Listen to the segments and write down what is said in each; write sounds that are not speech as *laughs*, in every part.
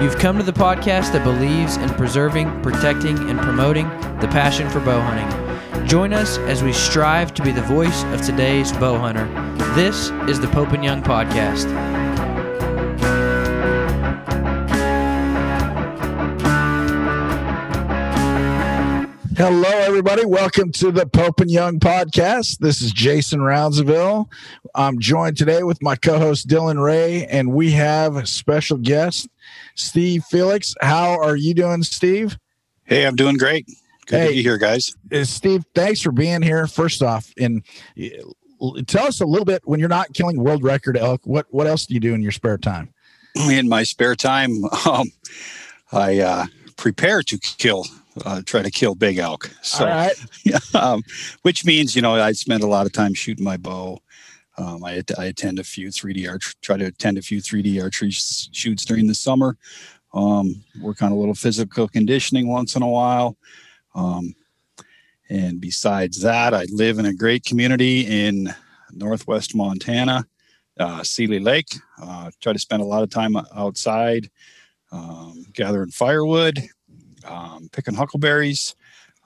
You've come to the podcast that believes in preserving, protecting, and promoting the passion for bow hunting. Join us as we strive to be the voice of today's bow hunter. This is the Pope and Young Podcast. Hello, everybody. Welcome to the Pope and Young podcast. This is Jason Roundsville. I'm joined today with my co host Dylan Ray, and we have a special guest, Steve Felix. How are you doing, Steve? Hey, I'm doing great. Good hey, to be here, guys. Uh, Steve, thanks for being here. First off, and uh, tell us a little bit when you're not killing world record elk. What what else do you do in your spare time? In my spare time, *laughs* um, I uh, prepare to kill uh, try to kill big elk. So, *laughs* um, which means you know I spend a lot of time shooting my bow. Um, I, I, attend a few 3D arch, try to attend a few 3D archery shoots during the summer. Um, work on a little physical conditioning once in a while. Um, and besides that, I live in a great community in northwest Montana, uh, Seeley Lake. Uh, try to spend a lot of time outside, um, gathering firewood, um, picking huckleberries,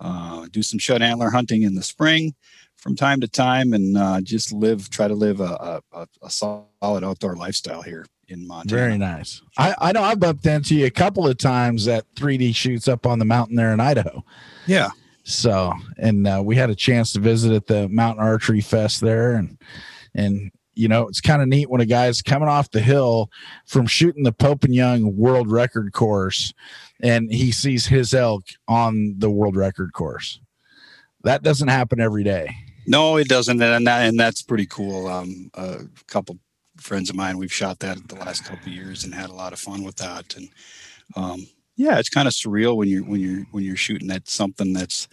uh, do some shed antler hunting in the spring from time to time, and uh, just live, try to live a, a, a, solid outdoor lifestyle here in Montana. Very nice. I, I know I've bumped into you a couple of times at 3D shoots up on the mountain there in Idaho. Yeah. So, and uh, we had a chance to visit at the Mountain Archery Fest there, and and you know, it's kind of neat when a guy's coming off the hill from shooting the Pope and Young world record course and he sees his elk on the world record course. That doesn't happen every day. No, it doesn't. And, that, and that's pretty cool. Um, a couple friends of mine, we've shot that the last couple of years and had a lot of fun with that. And, um, yeah, it's kind of surreal when you're, when you're, when you're shooting at something that's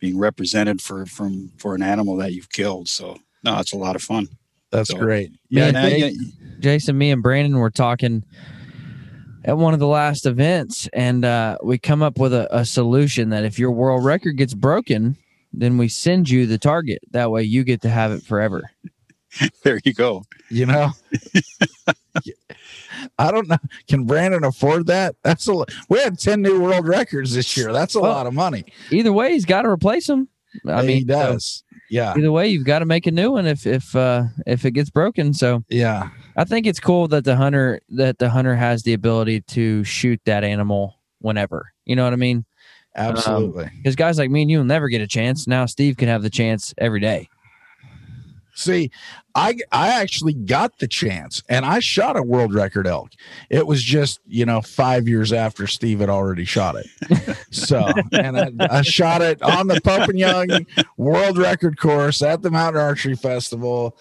being represented for, from, for an animal that you've killed. So no, it's a lot of fun. That's so, great. Yeah, yeah, Jason, me and Brandon were talking at one of the last events, and uh, we come up with a, a solution that if your world record gets broken, then we send you the target. That way, you get to have it forever. *laughs* there you go. You know, *laughs* I don't know. Can Brandon afford that? That's a. We had ten new world records this year. That's a well, lot of money. Either way, he's got to replace them. I mean, he does. So yeah. Either way, you've got to make a new one if if uh if it gets broken. So yeah, I think it's cool that the hunter that the hunter has the ability to shoot that animal whenever. You know what I mean? Absolutely. Because um, guys like me and you will never get a chance. Now Steve can have the chance every day. See, I I actually got the chance and I shot a world record elk. It was just, you know, five years after Steve had already shot it. so and I, I shot it on the Pope and Young world record course at the Mountain Archery Festival.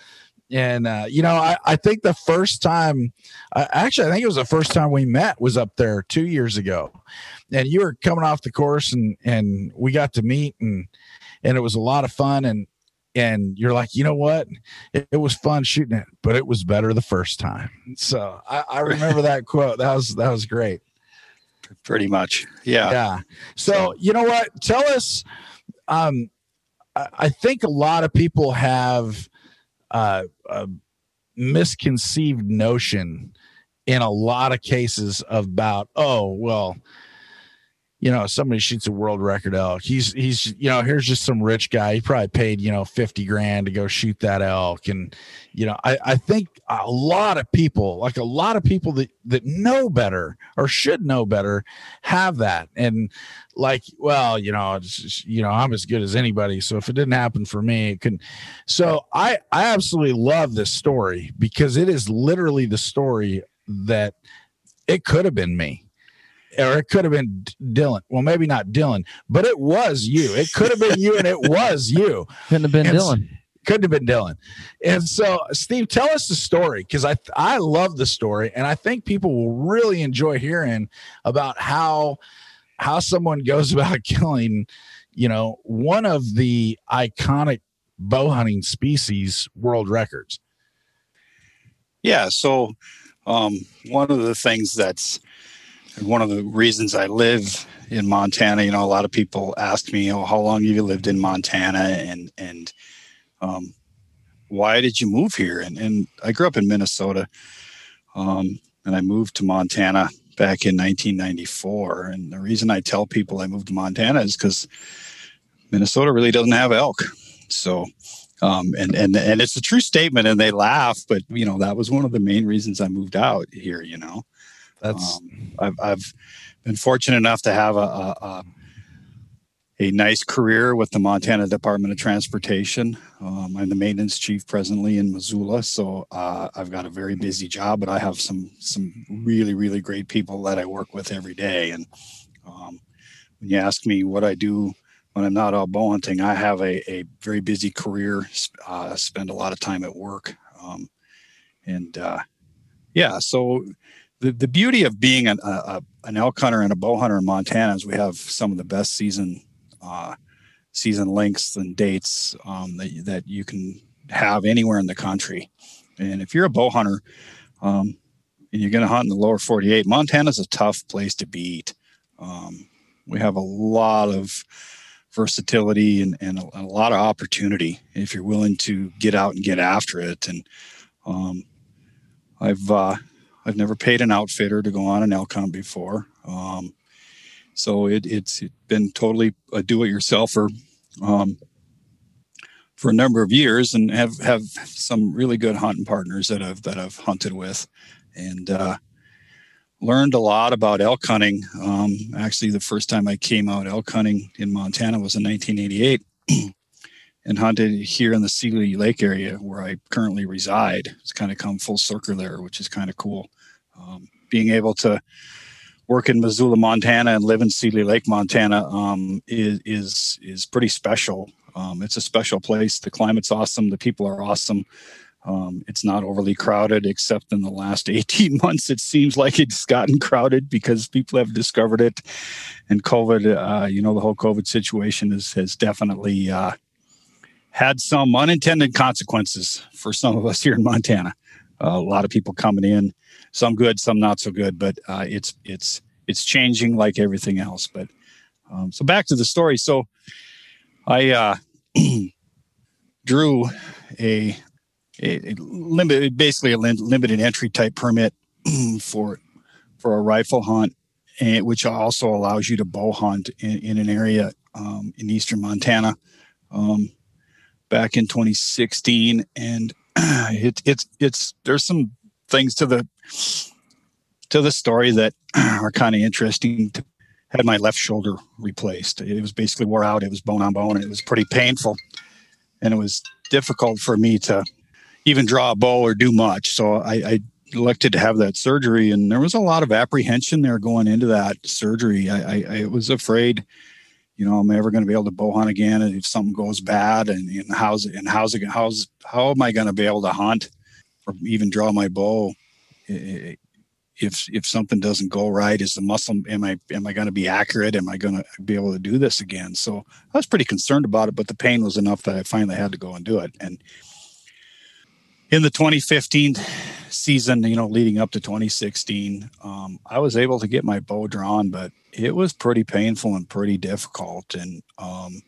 And uh, you know, I, I think the first time uh, actually I think it was the first time we met was up there two years ago. And you were coming off the course and and we got to meet and and it was a lot of fun and and you're like, you know what? It, it, was fun shooting it, but it was better the first time. So I, I remember that *laughs* quote. That was that was great. Pretty much, yeah, yeah. So you know what? Tell us. Um, I, I think a lot of people have uh, a misconceived notion in a lot of cases about, oh well, you know, somebody shoots a world record elk. He's he's you know, here's just some rich guy. He probably paid, you know, 50 grand to go shoot that elk. And, you know, I, I think a lot of people, like a lot of people that that know better or should know better, have that. And like, well, you know, just, you know, I'm as good as anybody. So if it didn't happen for me, it couldn't. So I I absolutely love this story because it is literally the story that it could have been me or it could have been Dylan. Well, maybe not Dylan, but it was you. It could have been you, and it *laughs* was you. Couldn't have been and Dylan. Couldn't have been Dylan. And so, Steve, tell us the story because I I love the story, and I think people will really enjoy hearing about how how someone goes *laughs* about killing, you know, one of the iconic bow hunting species world records. Yeah. So, um, one of the things that's one of the reasons I live in Montana, you know, a lot of people ask me, "Oh, how long have you lived in Montana?" and and um, why did you move here? And and I grew up in Minnesota, um, and I moved to Montana back in 1994. And the reason I tell people I moved to Montana is because Minnesota really doesn't have elk. So, um, and and and it's a true statement, and they laugh, but you know that was one of the main reasons I moved out here. You know, that's um, I've, I've been fortunate enough to have a, a, a nice career with the Montana Department of Transportation. Um, I'm the maintenance chief presently in Missoula, so uh, I've got a very busy job, but I have some some really really great people that I work with every day. And um, when you ask me what I do when I'm not out bow hunting, I have a, a very busy career. Uh, spend a lot of time at work, um, and uh, yeah, so the, the beauty of being an, a, an elk hunter and a bow hunter in Montana is we have some of the best season uh, season lengths and dates um, that, that you can have anywhere in the country. And if you're a bow hunter um, and you're going to hunt in the lower 48, Montana's a tough place to beat. Um, we have a lot of versatility and, and a, a, lot of opportunity if you're willing to get out and get after it. And um, I've uh, I've never paid an outfitter to go on an elk hunt before. Um, so it, it's been totally a do-it-yourselfer um, for a number of years, and have have some really good hunting partners that I've that I've hunted with, and uh, learned a lot about elk hunting. Um, actually, the first time I came out elk hunting in Montana was in 1988. *clears throat* and hunted here in the Seeley Lake area where I currently reside. It's kind of come full circle there, which is kind of cool. Um, being able to work in Missoula, Montana, and live in Seeley Lake, Montana, um, is is is pretty special. Um, it's a special place. The climate's awesome. The people are awesome. Um, it's not overly crowded, except in the last *laughs* 18 months, it seems like it's gotten crowded because people have discovered it. And COVID, uh, you know, the whole COVID situation has, has definitely uh, had some unintended consequences for some of us here in Montana. Uh, a lot of people coming in, some good, some not so good, but uh, it's it's it's changing like everything else. But um, so back to the story. So I uh, *clears throat* drew a, a, a limited, basically a limited entry type permit *clears throat* for for a rifle hunt, and, which also allows you to bow hunt in, in an area um, in eastern Montana. Um, back in 2016, and *clears throat* it, it's it's there's some things to the to the story that *clears throat* are kind of interesting. To, had my left shoulder replaced. It was basically wore out. It was bone on bone. And it was pretty painful. and it was difficult for me to even draw a bow or do much. So I, I elected to have that surgery, and there was a lot of apprehension there going into that surgery. I, I, I was afraid, you know, am I ever going to be able to bow hunt again? And if something goes bad, and, and how's it, and how's it, how's how am I going to be able to hunt or even draw my bow? If if something doesn't go right, is the muscle am I am I going to be accurate? Am I going to be able to do this again? So I was pretty concerned about it, but the pain was enough that I finally had to go and do it. And in the 2015 season, you know, leading up to 2016, um, I was able to get my bow drawn, but it was pretty painful and pretty difficult. And um,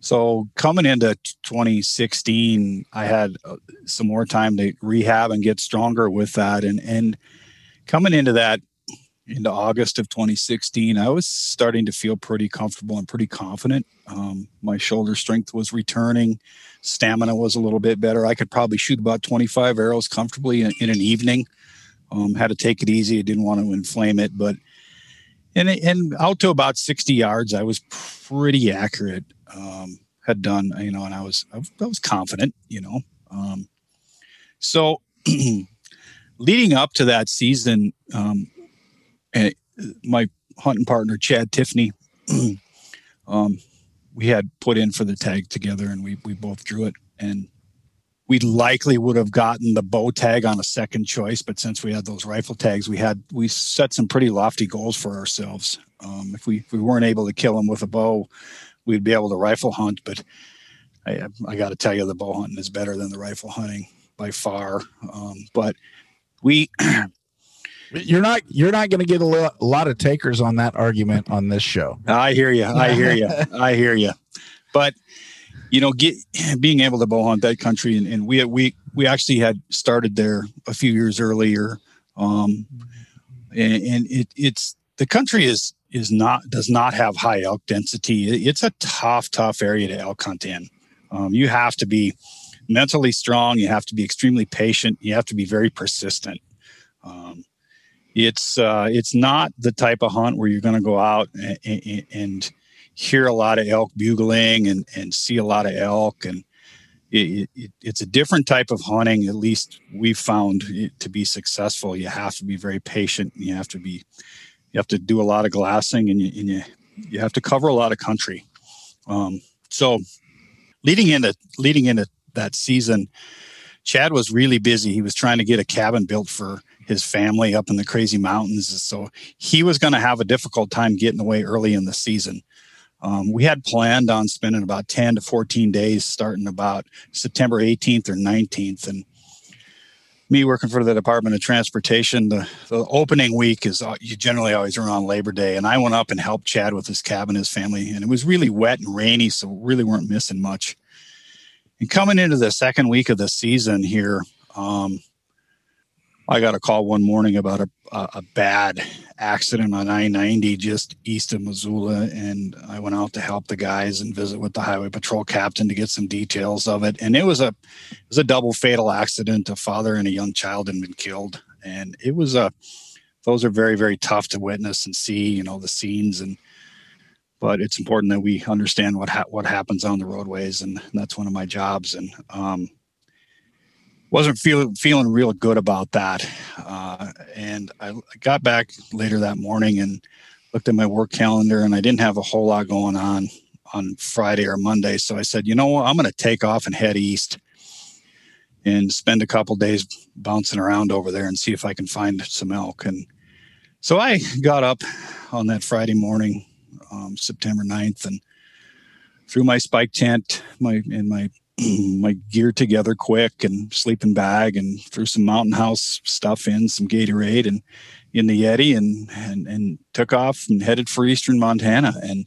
so coming into 2016, I had uh, some more time to rehab and get stronger with that. And and coming into that into August of 2016, I was starting to feel pretty comfortable and pretty confident. Um, my shoulder strength was returning, stamina was a little bit better. I could probably shoot about 25 arrows comfortably in, in an evening. Um, had to take it easy. I didn't want to inflame it, but and and out to about 60 yards, I was pretty accurate. Um, had done, you know, and I was I was confident, you know. Um, so *clears throat* leading up to that season, um, and my hunting partner Chad Tiffany, *clears throat* um, we had put in for the tag together, and we we both drew it, and we likely would have gotten the bow tag on a second choice, but since we had those rifle tags, we had we set some pretty lofty goals for ourselves. Um, if we if we weren't able to kill them with a bow, we'd be able to rifle hunt. But I, I got to tell you, the bow hunting is better than the rifle hunting by far. Um, but we *clears throat* You're not you're not going to get a lot of takers on that argument on this show. I hear you. I hear you. *laughs* I hear you. But you know, get being able to bow hunt that country, and, and we we we actually had started there a few years earlier, um, and, and it, it's the country is is not does not have high elk density. It's a tough, tough area to elk hunt in. Um, you have to be mentally strong. You have to be extremely patient. You have to be very persistent. Um, it's uh, it's not the type of hunt where you're going to go out and, and, hear a lot of elk bugling and, and see a lot of elk and it, it, it's a different type of hunting at least we've found it to be successful. You have to be very patient you have to be you have to do a lot of glassing and you, and you, you have to cover a lot of country. Um, so leading into leading into that season chad was really busy. He was trying to get a cabin built for his family up in the crazy mountains. So he was going to have a difficult time getting away early in the season. Um, we had planned on spending about 10 to 14 days starting about September 18th or 19th. And me working for the Department of Transportation, the, the opening week is uh, you generally always around Labor Day. And I went up and helped Chad with his cabin, his family. And it was really wet and rainy, so really weren't missing much. And coming into the second week of the season here, um, I got a call one morning about a, a bad accident on I 90 just east of Missoula. And I went out to help the guys and visit with the highway patrol captain to get some details of it. And it was a, it was a double fatal accident. A father and a young child had been killed. And it was a, those are very, very tough to witness and see, you know, the scenes and, but it's important that we understand what ha- what happens on the roadways, and that's one of my jobs. And um, wasn't feeling feeling real good about that. Uh, and I got back later that morning and looked at my work calendar, and I didn't have a whole lot going on on Friday or Monday. So I said, you know what, I'm going to take off and head east and spend a couple days bouncing around over there and see if I can find some elk. And so I got up on that Friday morning, um, September 9th, and threw my spike tent, my in my *clears throat* my gear together quick and sleeping bag and threw some mountain house stuff in, some Gatorade and in the Yeti and, and, and took off and headed for Eastern Montana. And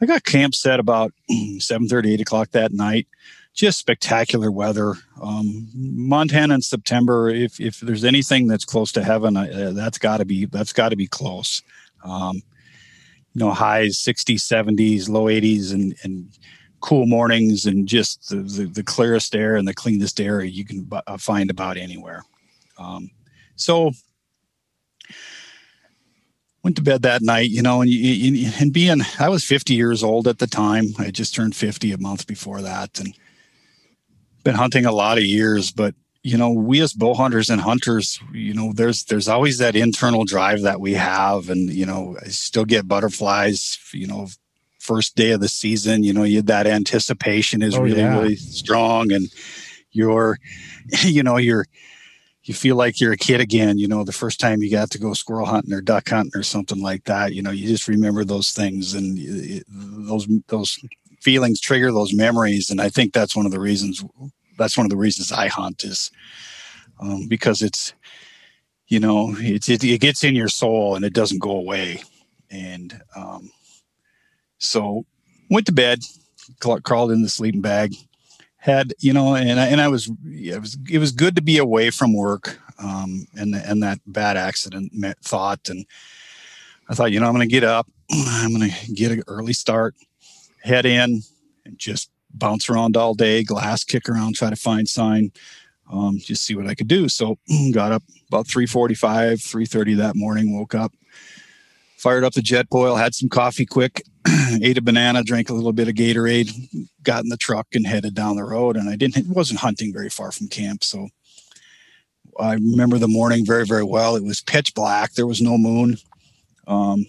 I got camp set about *clears throat* 7 30, 8 o'clock that night. Just spectacular weather. Um, Montana in September, if, if there's anything that's close to heaven, uh, that's gotta be, that's gotta be close. Um, you know, highs 60s, 70s, low 80s, and, and cool mornings and just the, the, the, clearest air and the cleanest air you can b- uh, find about anywhere. Um, so went to bed that night, you know, and, and being, I was 50 years old at the time. I just turned 50 a month before that. And been hunting a lot of years, but you know, we as bow hunters and hunters, you know, there's there's always that internal drive that we have, and you know, I still get butterflies. You know, first day of the season, you know, you that anticipation is oh, really yeah. really strong, and you're, *laughs* you know, you're you feel like you're a kid again. You know, the first time you got to go squirrel hunting or duck hunting or something like that. You know, you just remember those things, and it, those those feelings trigger those memories, and I think that's one of the reasons that's one of the reasons I hunt is um, because it's you know it's it, it, gets in your soul and it doesn't go away and um, so went to bed crawled in the sleeping bag had you know and I, and I was it was it was good to be away from work um, and and that bad accident thought and I thought you know I'm going to get up *clears throat* I'm going to get an early start head in and just bounce around all day, glass kick around, try to find sign, um, just see what I could do. So *clears throat* got up about 345, 330 that morning, woke up, fired up the Jetboil, had some coffee quick, *clears throat* ate a banana, drank a little bit of Gatorade, got in the truck and headed down the road. And I didn't, wasn't hunting very far from camp. So I remember the morning very, very well. It was pitch black. There was no moon. Um,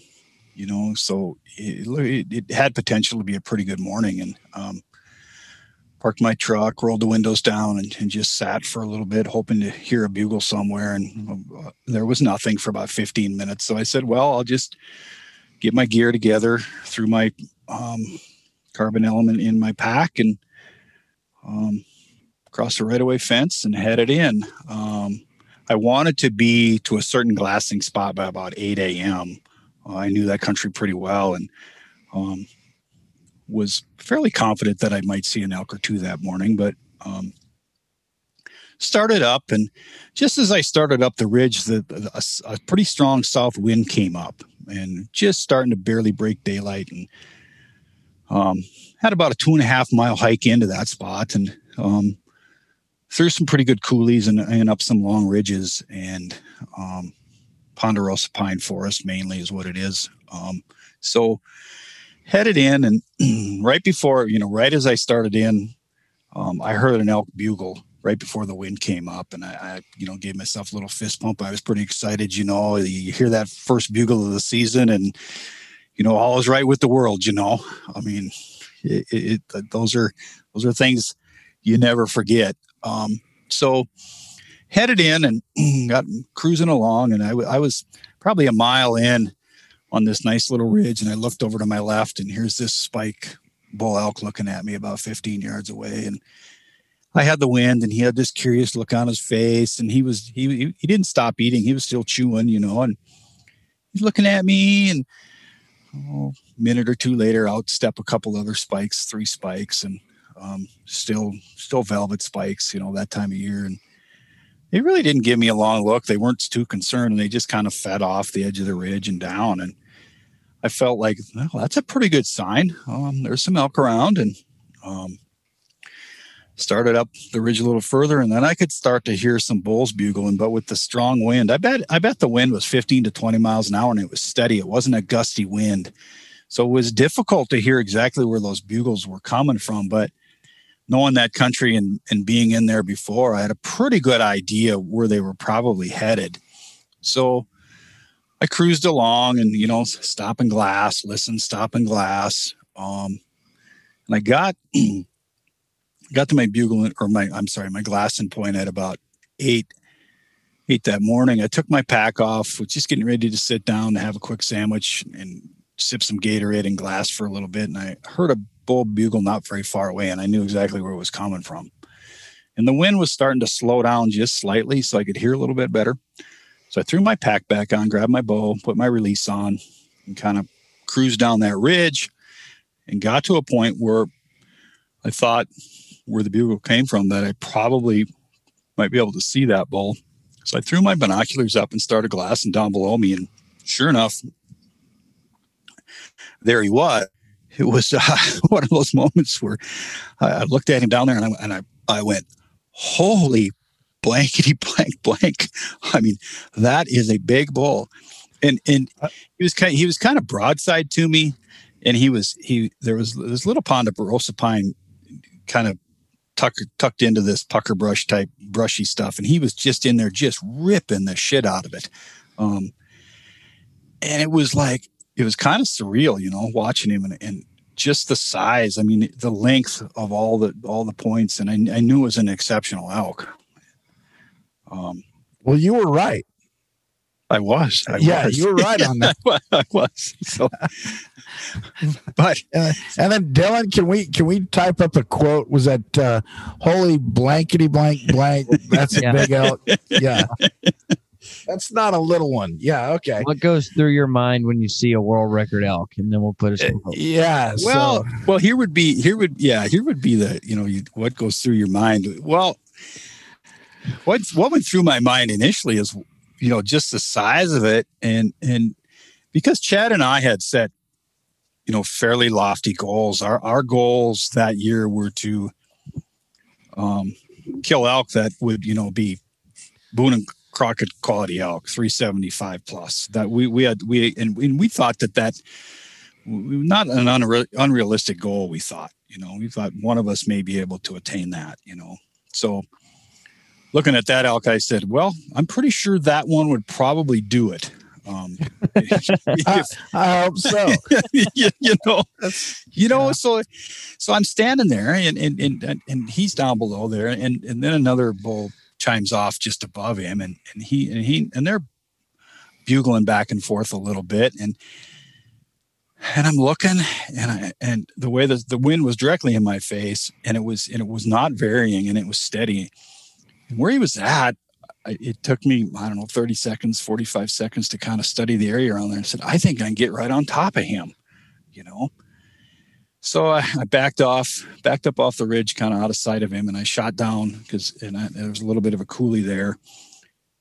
you know, so it, it, had potential to be a pretty good morning. And um, parked my truck, rolled the windows down, and, and, just sat for a little bit, hoping to hear a bugle somewhere. And uh, there was nothing for about 15 minutes. So I said, well, I'll just get my gear together, threw my um, carbon element in my pack, and um, crossed the right of way fence and headed in. Um, I wanted to be to a certain glassing spot by about 8 a.m. Uh, I knew that country pretty well, and um, was fairly confident that I might see an elk or two that morning, but um, started up. And just as I started up the ridge, the, a, a, pretty strong south wind came up and just starting to barely break daylight. And um, had about a two and a half mile hike into that spot and um, through some pretty good coulees and, and up some long ridges and um, ponderosa pine forest mainly is what it is. Um, so headed in and *clears throat* right before you know right as i started in um, i heard an elk bugle right before the wind came up and I, I, you know gave myself a little fist pump. I was pretty excited you know you hear that first bugle of the season and you know all is right with the world you know. I mean it, it, it those are those are things you never forget. Um, so headed in and *clears throat* got cruising along and I, I was probably a mile in on this nice little ridge and I looked over to my left and here's this spike bull elk looking at me about 15 yards away and I had the wind and he had this curious look on his face and he was he he didn't stop eating. He was still chewing you know and he's looking at me and oh, a minute or two later out step a couple other spikes three spikes and um, still still velvet spikes you know that time of year and they really didn't give me a long look. They weren't too concerned and they just kind of fed off the edge of the ridge and down and I felt like, well, that's a pretty good sign. Um, there's some elk around and um, started up the ridge a little further and then I could start to hear some bulls bugling, but with the strong wind, I bet, I bet the wind was 15 to 20 miles an hour and it was steady. It wasn't a gusty wind. So it was difficult to hear exactly where those bugles were coming from, but knowing that country and, and being in there before, I had a pretty good idea where they were probably headed. So I cruised along and, you know, stop and glass, listen, stop and glass. Um, and I got, *clears throat* got to my bugle or my, I'm sorry, my glassing point at about eight, eight that morning. I took my pack off, was just getting ready to sit down to have a quick sandwich and sip some Gatorade and glass for a little bit. And I heard a bull bugle not very far away and I knew exactly where it was coming from. And the wind was starting to slow down just slightly so I could hear a little bit better. So I threw my pack back on, grabbed my bow, put my release on, and kind of cruised down that ridge and got to a point where I thought where the bugle came from that I probably might be able to see that bull. So I threw my binoculars up and started glassing down below me. And sure enough, there he was. It was *laughs* uh, one of those moments where I looked at him down there and I, and I, I went, holy blankety *laughs* blank blank. I mean, that is a big bull. And and uh, he was kind of, he was kind of broadside to me, and he was he there was this little ponderosa pine kind of tucked tucked into this pucker brush type brushy stuff, and he was just in there just ripping the shit out of it. Um, and it was like it was kind of surreal, you know, watching him and, and just the size. I mean, the length of all the all the points, and I, I knew it was an exceptional elk. Um, well, you were right. I was. I yeah, was. you were right on *laughs* that. I was. So, *laughs* but uh, and then Dylan, can we can we type up a quote? Was that uh, "Holy blankety blank blank"? *laughs* That's a big elk. Yeah. That's not a little one. Yeah. Okay. What goes through your mind when you see a world record elk, and then we'll put it. Uh, yeah. Well, so. well, here would be here would yeah here would be the you know you, what goes through your mind. Well, what what went through my mind initially is you know just the size of it and and because Chad and I had set you know fairly lofty goals our our goals that year were to um kill elk that would you know be Boone and Crockett quality elk 375 plus that we we had we and, and we thought that that not an unre- unrealistic goal we thought you know we thought one of us may be able to attain that you know. So looking at that elk, I said, "Well, I'm pretty sure that one would probably do it." Um, *laughs* I, I, hope so. *laughs* you, you, know, you know. Yeah. So, so I'm standing there, and and and and he's down below there, and and then another bull chimes off just above him, and and he and he and they're bugling back and forth a little bit, and and I'm looking, and I and the way that the wind was directly in my face, and it was and it was not varying, and it was steady and where he was at, it took me, I don't know, 30 seconds, 45 seconds to kind of study the area around there and said, I think I can get right on top of him, you know? So I, I backed off, backed up off the ridge, kind of out of sight of him, and I shot down because and I, there was a little bit of a coulee there,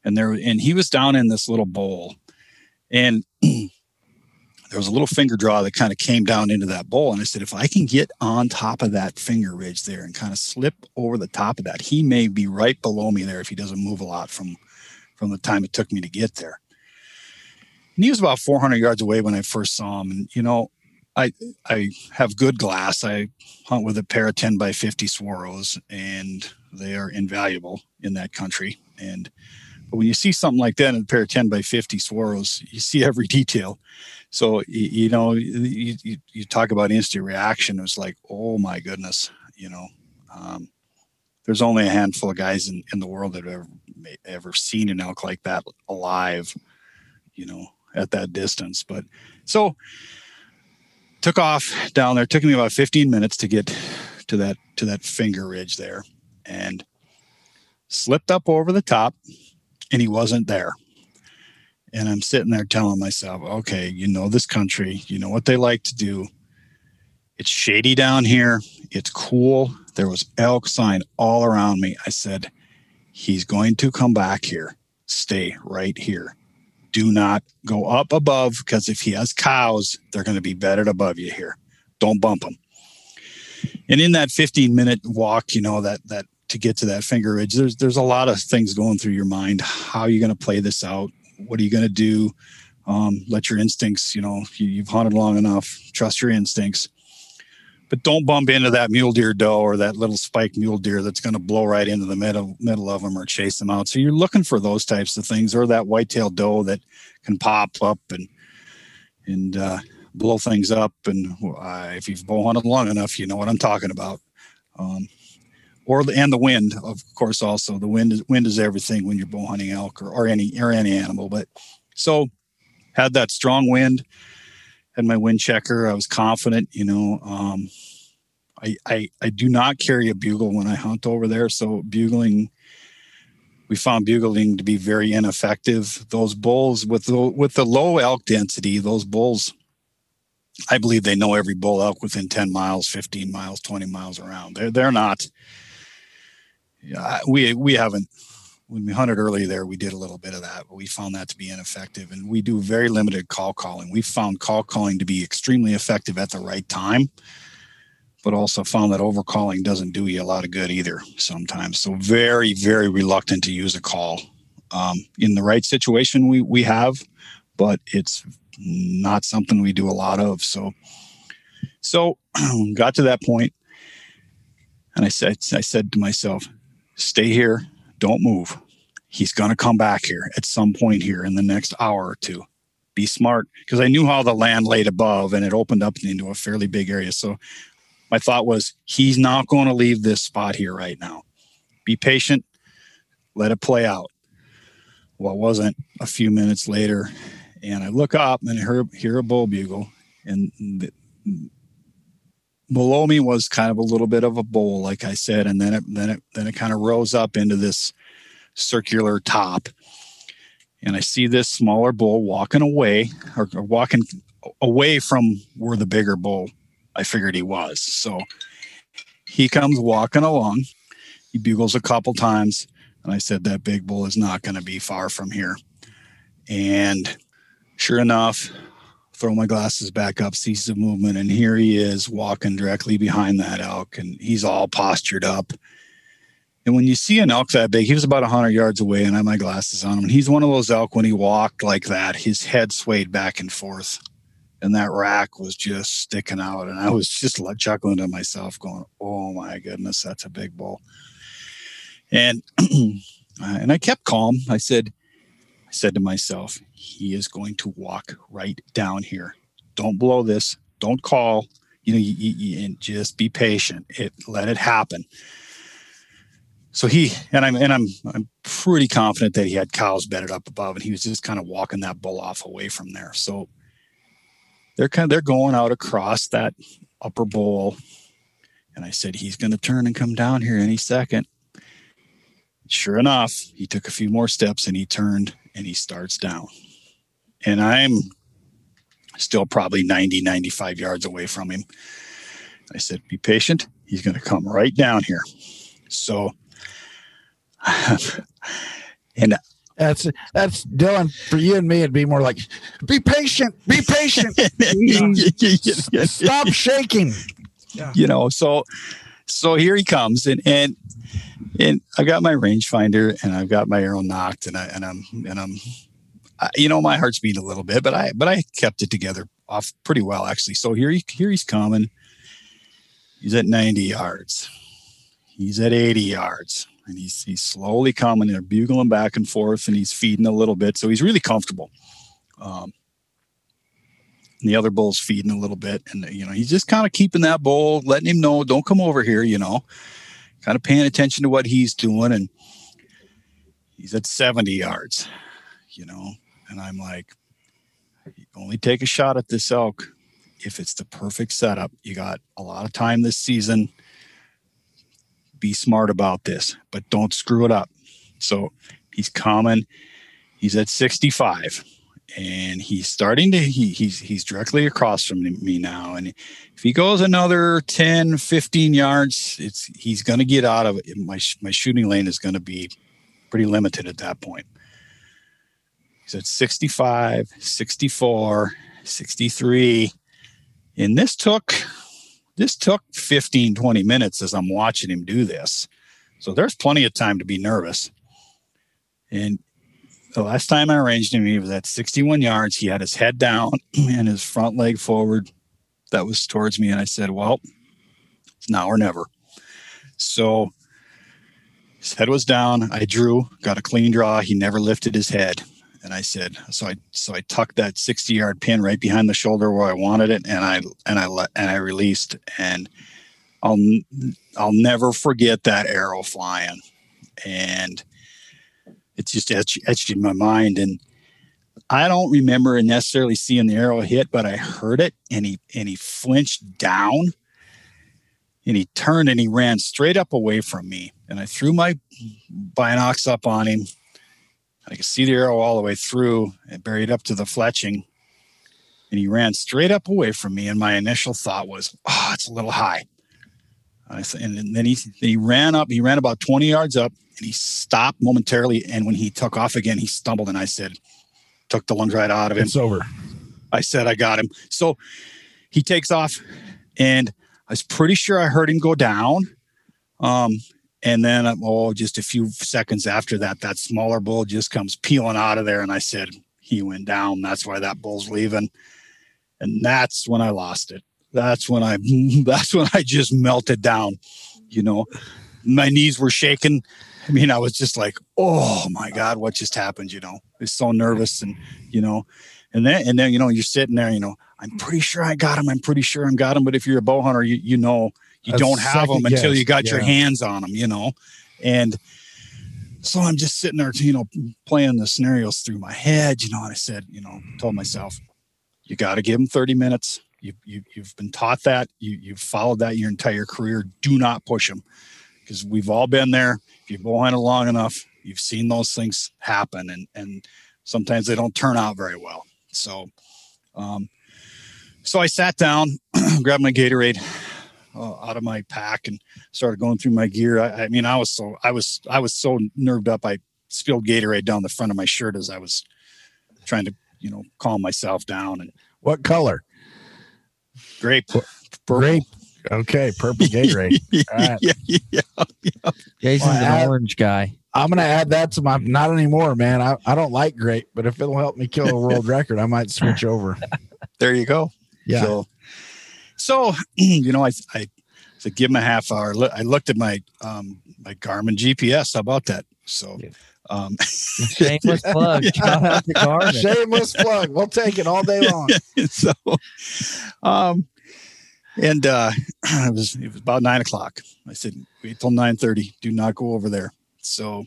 and there and he was down in this little bowl, and *clears throat* there was a little finger draw that kind of came down into that bowl. And I said, if I can get on top of that finger ridge there and kind of slip over the top of that, he may be right below me there if he doesn't move a lot from from the time it took me to get there. And he was about 400 yards away when I first saw him. And you know, I I have good glass. I hunt with a pair of 10 by 50 Swaros, and they are invaluable in that country. And but when you see something like that in a pair of 10 by 50 Swaros, you see every *laughs* detail. So, you, know, you, you, you, talk about instant reaction. It was like, oh my goodness, you know, um, there's only a handful of guys in, in the world that have ever, ever seen an elk like that alive, you know, at that distance. But so took off down there. Took me about 15 minutes to get to that, to that finger ridge there and slipped up over the top and he wasn't there. And I'm sitting there telling myself, okay, you know this country, you know what they like to do. It's shady down here. It's cool. There was elk sign all around me. I said, he's going to come back here. Stay right here. Do not go up above because if he has cows, they're going to be bedded above you here. Don't bump them. And in that 15 minute walk, you know, that, that to get to that finger ridge, there's, there's a lot of things going through your mind. How are you going to play this out? What are you going to do? Um, let your instincts, you know, you, you've hunted long enough, trust your instincts. But don't bump into that mule deer doe or that little spike mule deer that's going to blow right into the middle middle of them or chase them out. So you're looking for those types of things, or that whitetail doe that can pop up and and uh, blow things up. And uh, if you've bow hunted long enough, you know what I'm talking about. Um, or and the wind, of course. Also, the wind is wind is everything when you're bow hunting elk or, or any or any animal. But so had that strong wind, had my wind checker. I was confident. You know, um, I, I I do not carry a bugle when I hunt over there. So bugling, we found bugling to be very ineffective. Those bulls with the with the low elk density, those bulls. I believe they know every bull elk within 10 miles, 15 miles, 20 miles around. They're, they're not, yeah, we we haven't when we hunted early there, we did a little bit of that, but we found that to be ineffective. And we do very limited call calling. We found call calling to be extremely effective at the right time, but also found that overcalling doesn't do you a lot of good either sometimes. So very, very reluctant to use a call. Um, in the right situation, we we have, but it's not something we do a lot of. So, so *clears throat* got to that point And I said, I said to myself, stay here, don't move. He's going to come back here at some point here in the next hour or two. Be smart because I knew how the land laid above and it opened up into a fairly big area. So my thought was, he's not going to leave this spot here right now. Be patient, let it play out. Well, it wasn't a few minutes later, and I look up and hear, hear a bull bugle, and the, below me was kind of a little bit of a bowl, like I said, and then it then it then it kind of rose up into this circular top. And I see this smaller bull walking away or, or walking away from where the bigger bull I figured he was. So he comes walking along. He bugles a couple times. And I said, That big bull is not going to be far from here. And sure enough, throw my glasses back up, sees the movement, and here he is walking directly behind that elk, and he's all postured up. And when you see an elk that big, he was about 100 yards away, and I had my glasses on him. And he's one of those elk when he walked like that, his head swayed back and forth, and that rack was just sticking out. And I was just like chuckling to myself, going, "Oh my goodness, that's a big bull." And *clears throat* and I kept calm. I said, I said to myself, he is going to walk right down here. Don't blow this. Don't call. You know, you, you, and just be patient. It let it happen. So he and I'm and I'm I'm pretty confident that he had cows bedded up above, and he was just kind of walking that bull off away from there. So they're kind of they're going out across that upper bowl, and I said he's going to turn and come down here any second. Sure enough, he took a few more steps and he turned and he starts down. And I'm still probably 90, 95 yards away from him. I said, Be patient. He's going to come right down here. So, *laughs* and that's that's Dylan for you and me. It'd be more like, be patient, be patient, *laughs* *laughs* stop shaking. Yeah. You know, so so here he comes, and and and I've got my rangefinder and I've got my arrow nocked and I and I'm and I'm I, you know my heart's beating a little bit, but I but I kept it together off pretty well actually. So here he here he's coming. He's at 90 yards. He's at 80 yards. And he's he's slowly coming. They're bugling back and forth, and he's feeding a little bit. So he's really comfortable. Um, the other bull's feeding a little bit, and you know he's just kind of keeping that bull, letting him know, don't come over here. You know, kind of paying attention to what he's doing. And he's at 70 yards, you know, and I'm like, only take a shot at this elk if it's the perfect setup. You got a lot of time this season. Be smart about this, but don't screw it up. So he's coming. He's at 65 and he's starting to he, he's he's directly across from me now. And if he goes another 10 15 yards it's he's going to get out of it. My my shooting lane is going to be pretty limited at that point. He's at 65 64 63 and this took this took 15 20 minutes as i'm watching him do this. So there's plenty of time to be nervous. And the last time I arranged him, he was at 61 yards. He had his head down *clears throat* and his front leg forward. That was towards me. And I said, Well, it's now or never. So his head was down. I drew, got a clean draw. He never lifted his head. And I said, so I so I tucked that 60 yard pin right behind the shoulder where I wanted it, and I and I let and I released, and I'll I'll never forget that arrow flying, and it's just etched, etched in my mind. And I don't remember necessarily seeing the arrow hit, but I heard it and he and he flinched down and he turned and he ran straight up away from me. And I threw my binocs up on him. I could see the arrow all the way through and buried up to the fletching. And he ran straight up away from me. And my initial thought was, oh, it's a little high. And then he, he ran up, he ran about 20 yards up and he stopped momentarily. And when he took off again, he stumbled. And I said, took the lunge right out of him. It's over. I said, I got him. So he takes off, and I was pretty sure I heard him go down. Um, and then, oh, just a few seconds after that, that smaller bull just comes peeling out of there. And I said, he went down. That's why that bull's leaving. And that's when I lost it. That's when I, *laughs* that's when I just melted down you know, my knees were shaking. I mean, I was just like, oh my God, what just happened? You know, I was so nervous and, you know, and then, and then, you know, you're sitting there, you know, I'm pretty sure I got him. I'm pretty sure I got him. But if you're a bow hunter, you, you know, you That's don't have them until you got yeah. your hands on them, you know, and, so I'm just sitting there, you know, playing the scenarios through my head, you know, and I said, you know, told myself, you got to give them 30 minutes. You, you, you've been taught that. You, you've followed that your entire career. Do not push them because we've all been there. If you've been it long enough, you've seen those things happen, and and sometimes they don't turn out very well. So, um, so I sat down, *clears throat* grabbed my Gatorade uh, out of my pack, and started going through my gear. I, I mean, I was so I was I was so nerved up. I spilled Gatorade down the front of my shirt as I was trying to you know calm myself down. And what color? Grape. Purple. Grape. Okay, purple Gatorade. *laughs* yeah, right. yeah, yeah, yeah. Jason's well, an add, orange guy. I'm gonna add that to my not anymore, man. I, I don't like grape, but if it'll help me kill a *laughs* world record, I might switch over. There you go. Yeah. So, so *clears throat* you know, I I said give him a half hour. I looked at my um my Garmin GPS. How about that? So. Um, *laughs* Shameless plug. Shameless plug. We'll take it all day long. *laughs* so, um, and uh, *clears throat* it was it was about nine o'clock. I said, wait till nine thirty. Do not go over there. So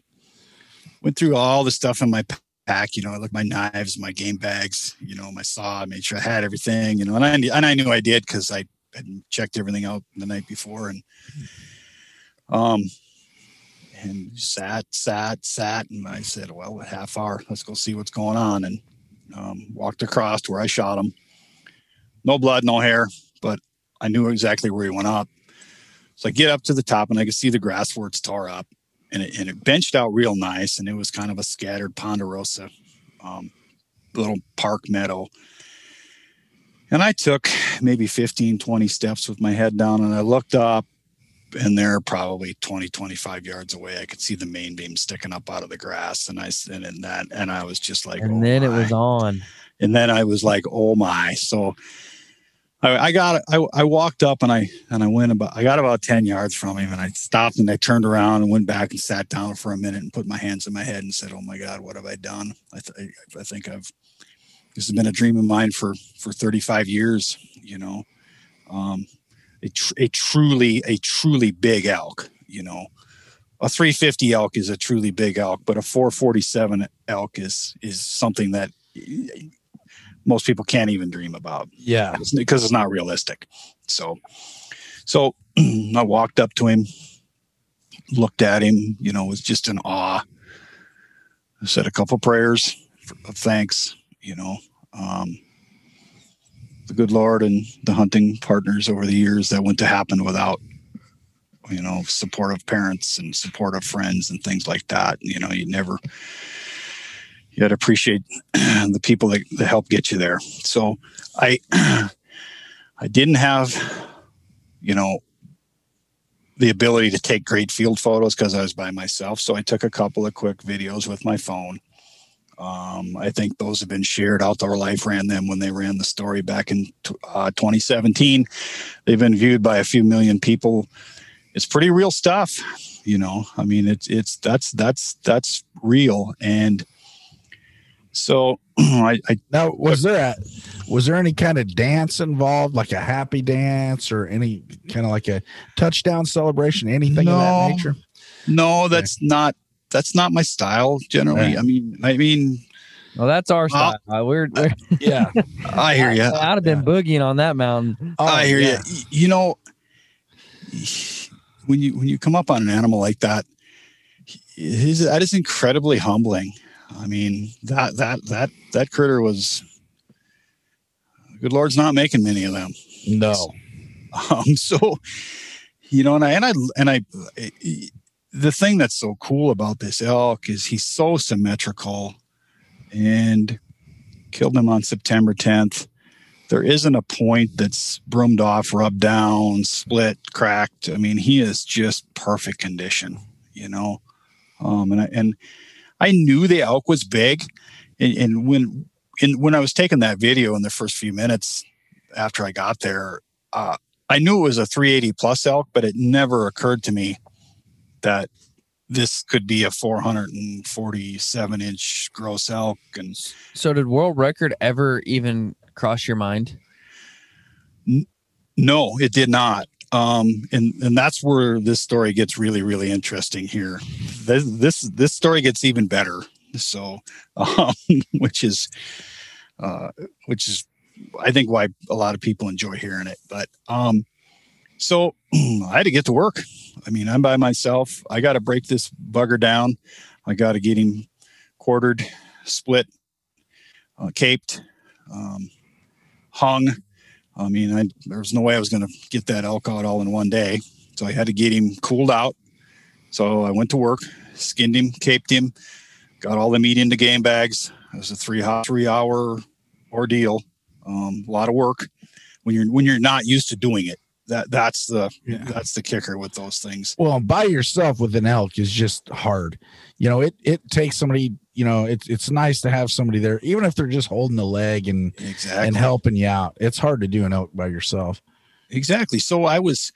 went through all the stuff in my pack. You know, I looked my knives, my game bags. You know, my saw. I made sure I had everything. You know, and I and I knew I did because I had checked everything out the night before. And um, and sat, sat, sat, and I said, well, a half hour. Let's go see what's going on. And um, walked across to where I shot him. No blood, no hair, but I knew exactly where he went up. So I get up to the top and I could see the grass where it's tore up and it, and it benched out real nice. And it was kind of a scattered ponderosa um, little park meadow. And I took maybe 15, 20 steps with my head down and I looked up and they're probably 20, 25 yards away. I could see the main beam sticking up out of the grass. And I, and in that, and I was just like, and oh then my. it was on. And then I was like, oh my. So I, I got I, I walked up and I and I went about I got about 10 yards from him and I stopped and I turned around and went back and sat down for a minute and put my hands in my head and said, "Oh my God, what have I done? I, th- I think I've this has been a dream of mine for for 35 years. You know, um, a, tr- a truly a truly big elk. You know, a 350 elk is a truly big elk, but a 447 elk is is something that most people can't even dream about. Yeah. Because it's not realistic. So, so *clears throat* I walked up to him, looked at him, you know, was just in awe. I said a couple prayers of thanks, you know, um, the good Lord and the hunting partners over the years that went to happen without, you know, supportive parents and supportive friends and things like that. You know, you never, you got to appreciate *clears throat* the people that, that help get you there. So I, *clears throat* I didn't have, you know, the ability to take great field photos because I was by myself. So I took a couple of quick videos with my phone. Um, I think those have been shared. Outdoor Life ran them when they ran the story back in uh, 2017. They've been viewed by a few million people. It's pretty real stuff, you know. I mean, it's it's that's that's that's real, and so *clears throat* I, I now was there a was there any kind of dance involved, like a happy dance or any kind of like a touchdown celebration, anything no, of that nature? No, that's okay. not that's not my style generally. I mean, I mean, well, that's our style. Uh, we're, we're *laughs* yeah. I hear you. *laughs* I'd have been yeah. boogieing on that mountain. Oh, I hear yeah. you. You know, when you when you come up on an animal like that, that is incredibly humbling. I mean that that that that critter was. Good Lord's not making many of them. No. *laughs* Um, so, you know, and I and I and I, the thing that's so cool about this elk is he's so symmetrical, and killed him on September 10th. There isn't a point that's broomed off, rubbed down, split, cracked. I mean, he is just perfect condition, you know. Um, and I, and I knew the elk was big, and, and when and when I was taking that video in the first few minutes after I got there, uh, I knew it was a 380 plus elk, but it never occurred to me that this could be a 447 inch gross elk. And so, did world record ever even cross your mind? N- no, it did not. Um, and and that's where this story gets really really interesting here. This this, this story gets even better. So, um, *laughs* which is uh, which is I think why a lot of people enjoy hearing it. But um, so *clears throat* I had to get to work. I mean, I'm by myself. I got to break this bugger down. I got to get him quartered, split, uh, caped, um, hung. I mean, I, there was no way I was going to get that elk out all in one day. So I had to get him cooled out. So I went to work, skinned him, caped him, got all the meat into game bags. It was a three three hour ordeal. Um, a lot of work when you're when you're not used to doing it. That that's the yeah. that's the kicker with those things. Well, by yourself with an elk is just hard. You know, it it takes somebody. You know, it's it's nice to have somebody there, even if they're just holding the leg and exactly. and helping you out. It's hard to do an elk by yourself. Exactly. So I was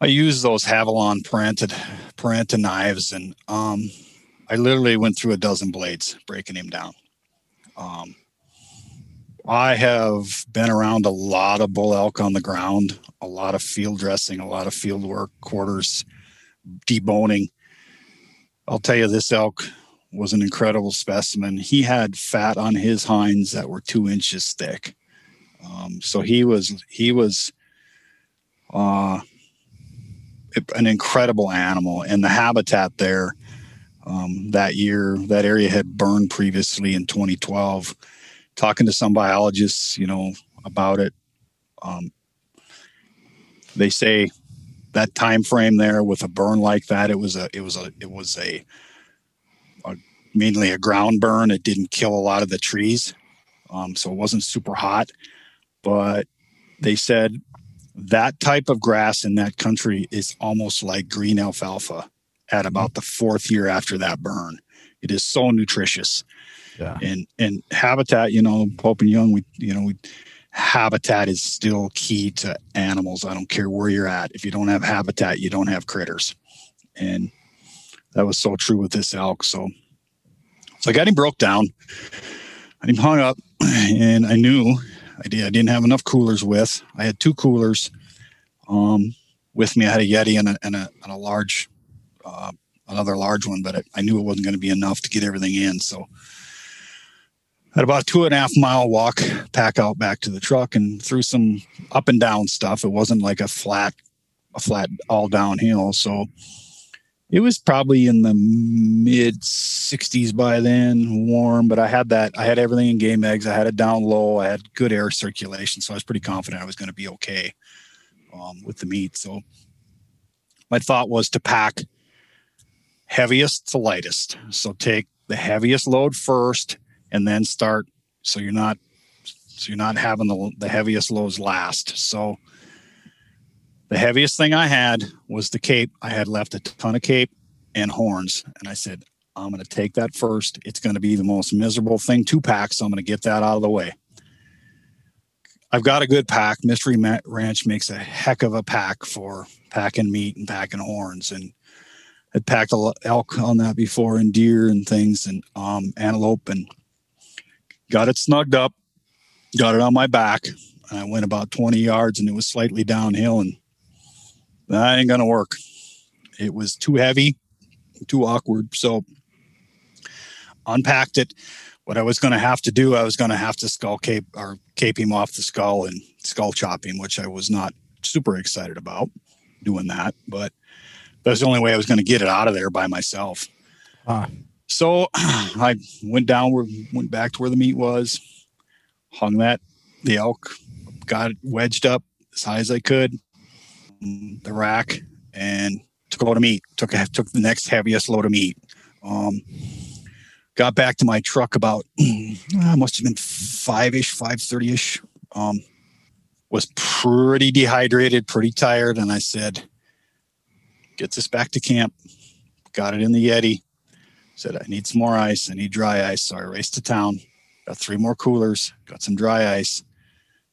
I used those Havalon parented Piranta knives, and um, I literally went through a dozen blades breaking him down. Um, I have been around a lot of bull elk on the ground, a lot of field dressing, a lot of field work, quarters, deboning. I'll tell you, this elk was an incredible specimen. He had fat on his hinds that were two inches thick. Um, so he was he was uh, an incredible animal, and the habitat there um, that year, that area had burned previously in 2012 talking to some biologists, you know, about it. Um, they say that time frame there with a burn like that, it was a, it was a, it was a, a mainly a ground burn. It didn't kill a lot of the trees, um, so it wasn't super hot. But they said that type of grass in that country is almost like green alfalfa at about the fourth year after that burn. It is so nutritious. Yeah. And and habitat, you know, Pope and Young, we you know, we habitat is still key to animals. I don't care where you're at. If you don't have habitat, you don't have critters. And that was so true with this elk. So so I got him broke down. I him hung up *clears throat* and I knew I did I didn't have enough coolers with. I had two coolers um with me. I had a Yeti and a and a, and a large uh, another large one, but I, I knew it wasn't going to be enough to get everything in. So at about two and a half mile walk, pack out back to the truck and through some up and down stuff. It wasn't like a flat, a flat all downhill. So it was probably in the mid 60s by then, warm, but I had that, I had everything in game eggs. I had it down low. I had good air circulation. So I was pretty confident I was going to be okay um, with the meat. So my thought was to pack heaviest to lightest. So take the heaviest load first and then start so you're not so you're not having the, the heaviest loads last. So the heaviest thing i had was the cape. I had left a ton of cape and horns and i said i'm going to take that first. It's going to be the most miserable thing to pack so i'm going to get that out of the way. I've got a good pack. Mystery ranch makes a heck of a pack for packing meat and packing horns and had packed elk on that before and deer and things and um, antelope and got it snugged up, got it on my back. and I went about 20 yards and it was slightly downhill and that ain't to work. It was too heavy, too awkward. So unpacked it. What I was to have to do, I was to have to skull cape or cape him off the skull and skull chop him, which I was not super excited about doing that. But that's the only way I was to get it out of there by myself. So *clears throat* I went down, went back to where the meat was, hung that the elk, got it wedged up as high as I could, the rack, and took a load of meat. Took took the next heaviest load of meat. Um, got back to my truck about *clears throat* uh, must have been five ish, five thirty ish. Um, was pretty dehydrated, pretty tired, and I said, "Get this back to camp." Got it in the Yeti said, I need some more ice. I need dry ice. So I raced to town, got three more coolers, got some dry ice,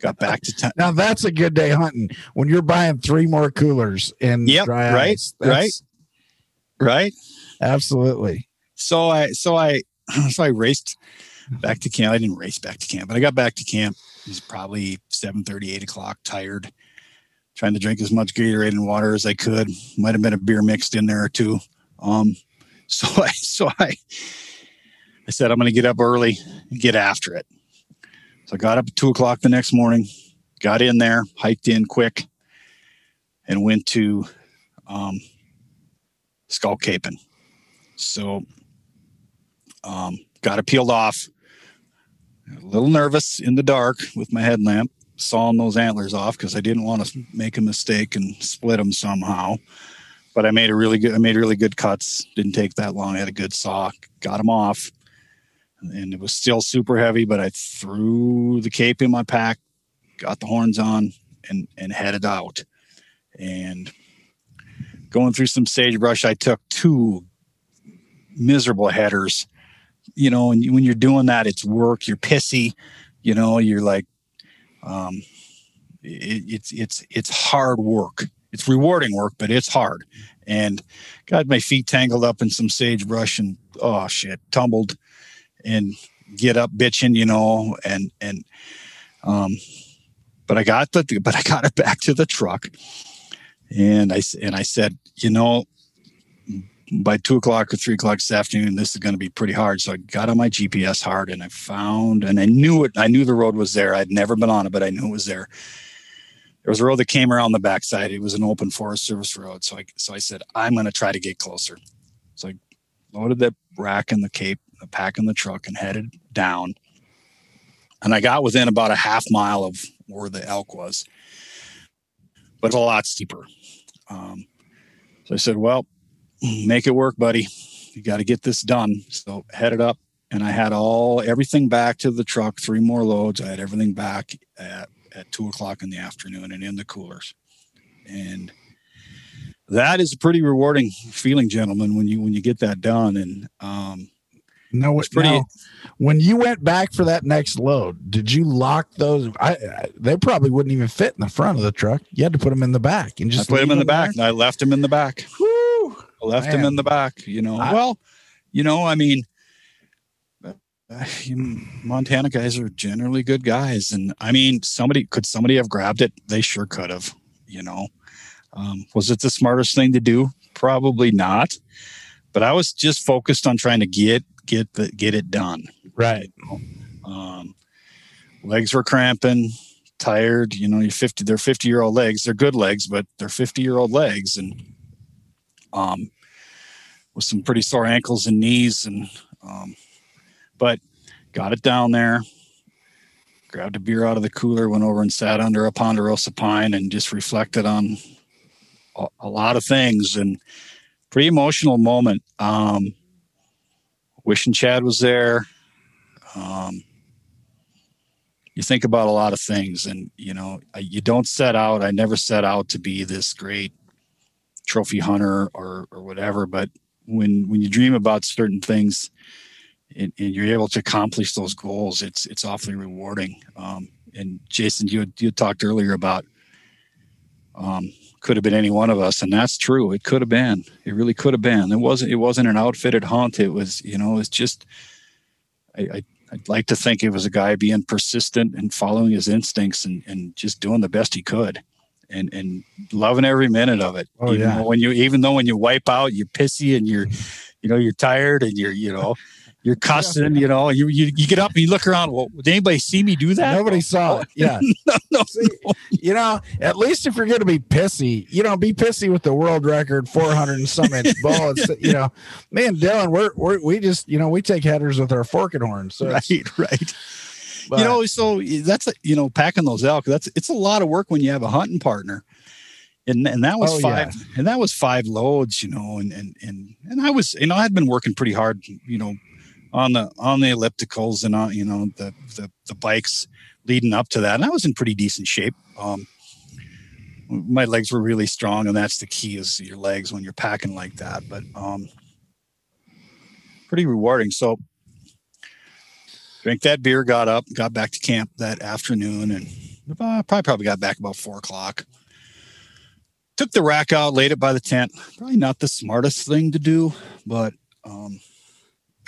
got back to town. Now that's a good day hunting when you're buying three more coolers and Yep, dry right, ice. right. right. Absolutely. So I, so I, *clears throat* so I raced back to camp. I didn't race back to camp, but I got back to camp. It was probably 7 8 o'clock, tired, trying to drink as much Gatorade and water as I could. Might have been a beer mixed in there or two. Um, *laughs* so I, so I, I said, I'm going to get up early and get after it. So I got up at two o'clock the next morning, got in there, hiked in quick, and went to um, Skull Caping. So um, got it peeled off. A little nervous in the dark with my headlamp, sawing those antlers off because I didn't want to make a mistake and split them somehow. But I made a really good. I made really good cuts. Didn't take that long. I had a good saw. Got them off, and it was still super heavy. But I threw the cape in my pack, got the horns on, and and headed out. And going through some sagebrush, I took two miserable headers you know, and when you're doing that, it's work. You're pissy, you know. You're like, um, it, it's it's it's hard work. It's rewarding work, but it's hard. And got my feet tangled up in some sagebrush, and oh shit, tumbled, and get up bitching, you know, and and um, but I got the *laughs* but I got it back to the truck, and I and I said, you know, by two o'clock or three o'clock this afternoon, this is going to be pretty hard. So I got on my GPS hard and I found, and I knew it. I knew the road was there. I'd never been on it, but I knew it was there. There was a road that came around the backside. It was an open Forest Service road. So I, so I said, I'm going to try to get closer. So I loaded the rack and the cape, the pack in the truck, and headed down. And I got within about a half mile of where the elk was, but it's a lot steeper. Um, so I said, well, make it work, buddy. You got to get this done. So headed up, and I had all everything back to the truck. Three more loads. I had everything back at at two o'clock in the afternoon and in the coolers, and that is a pretty rewarding feeling, gentlemen, when you when you get that done. And um, no, it's pretty. No, when you went back for that next load, did you lock those? I, I, they probably wouldn't even fit in the front of the truck. You had to put them in the back and just I put them in the back. I left them in the back. Whew left Man. him in the back. You know, I, well, you know, I mean, *sighs* Montana guys are generally good guys, and I mean, somebody could somebody have grabbed it? They sure could have. You know, um, was it the smartest thing to do? Probably not. But I was just focused on trying to get get the get it done. Right. You know? um, legs were cramping, tired. You know, you're 50. They're 50 year old legs. They're good legs, but they're 50 year old legs, and um, with some pretty sore ankles and knees, and um, but got it down there. Grabbed a beer out of the cooler, went over and sat under a ponderosa pine, and just reflected on a, a lot of things. And pretty emotional moment. Um, wishing Chad was there. Um, you think about a lot of things, and you know, you don't set out. I never set out to be this great trophy hunter or or whatever, but when when you dream about certain things and, and, you're able to accomplish those goals, it's it's awfully rewarding. Um, and Jason, you you talked earlier about um, could have been any one of us, and that's true. It could have been. It really could have been. It wasn't. It wasn't an outfitted hunt. It was. You know. It's just. I, I I'd like to think it was a guy being persistent and following his instincts and, and just doing the best he could and and loving every minute of it. Oh even yeah. When you even though when you wipe out, you're pissy and you're, you know, you're tired and you're you know, you're cussing. You know, you you, you get up and you look around. Well, did anybody see me do that? Nobody saw oh, it. Yeah. *laughs* no, no, See, no, You know, at least if you're going to be pissy, you know, be pissy with the world record 400 and some inch *laughs* bullets. you know, me and Dylan, we're, we're we just you know we take headers with our forking horns. So right, right. But, you know, so that's a, you know packing those elk. That's it's a lot of work when you have a hunting partner, and and that was oh, five yeah. and that was five loads. You know, and and and and I was you know I'd been working pretty hard. You know, on the on the ellipticals and on you know the the, the bikes leading up to that, and I was in pretty decent shape. Um, my legs were really strong, and that's the key is your legs when you're packing like that. But um, pretty rewarding. So drank that beer, got up, got back to camp that afternoon, and I probably probably got back about four o'clock. Took the rack out, laid it by the tent. Probably not the smartest thing to do, but um,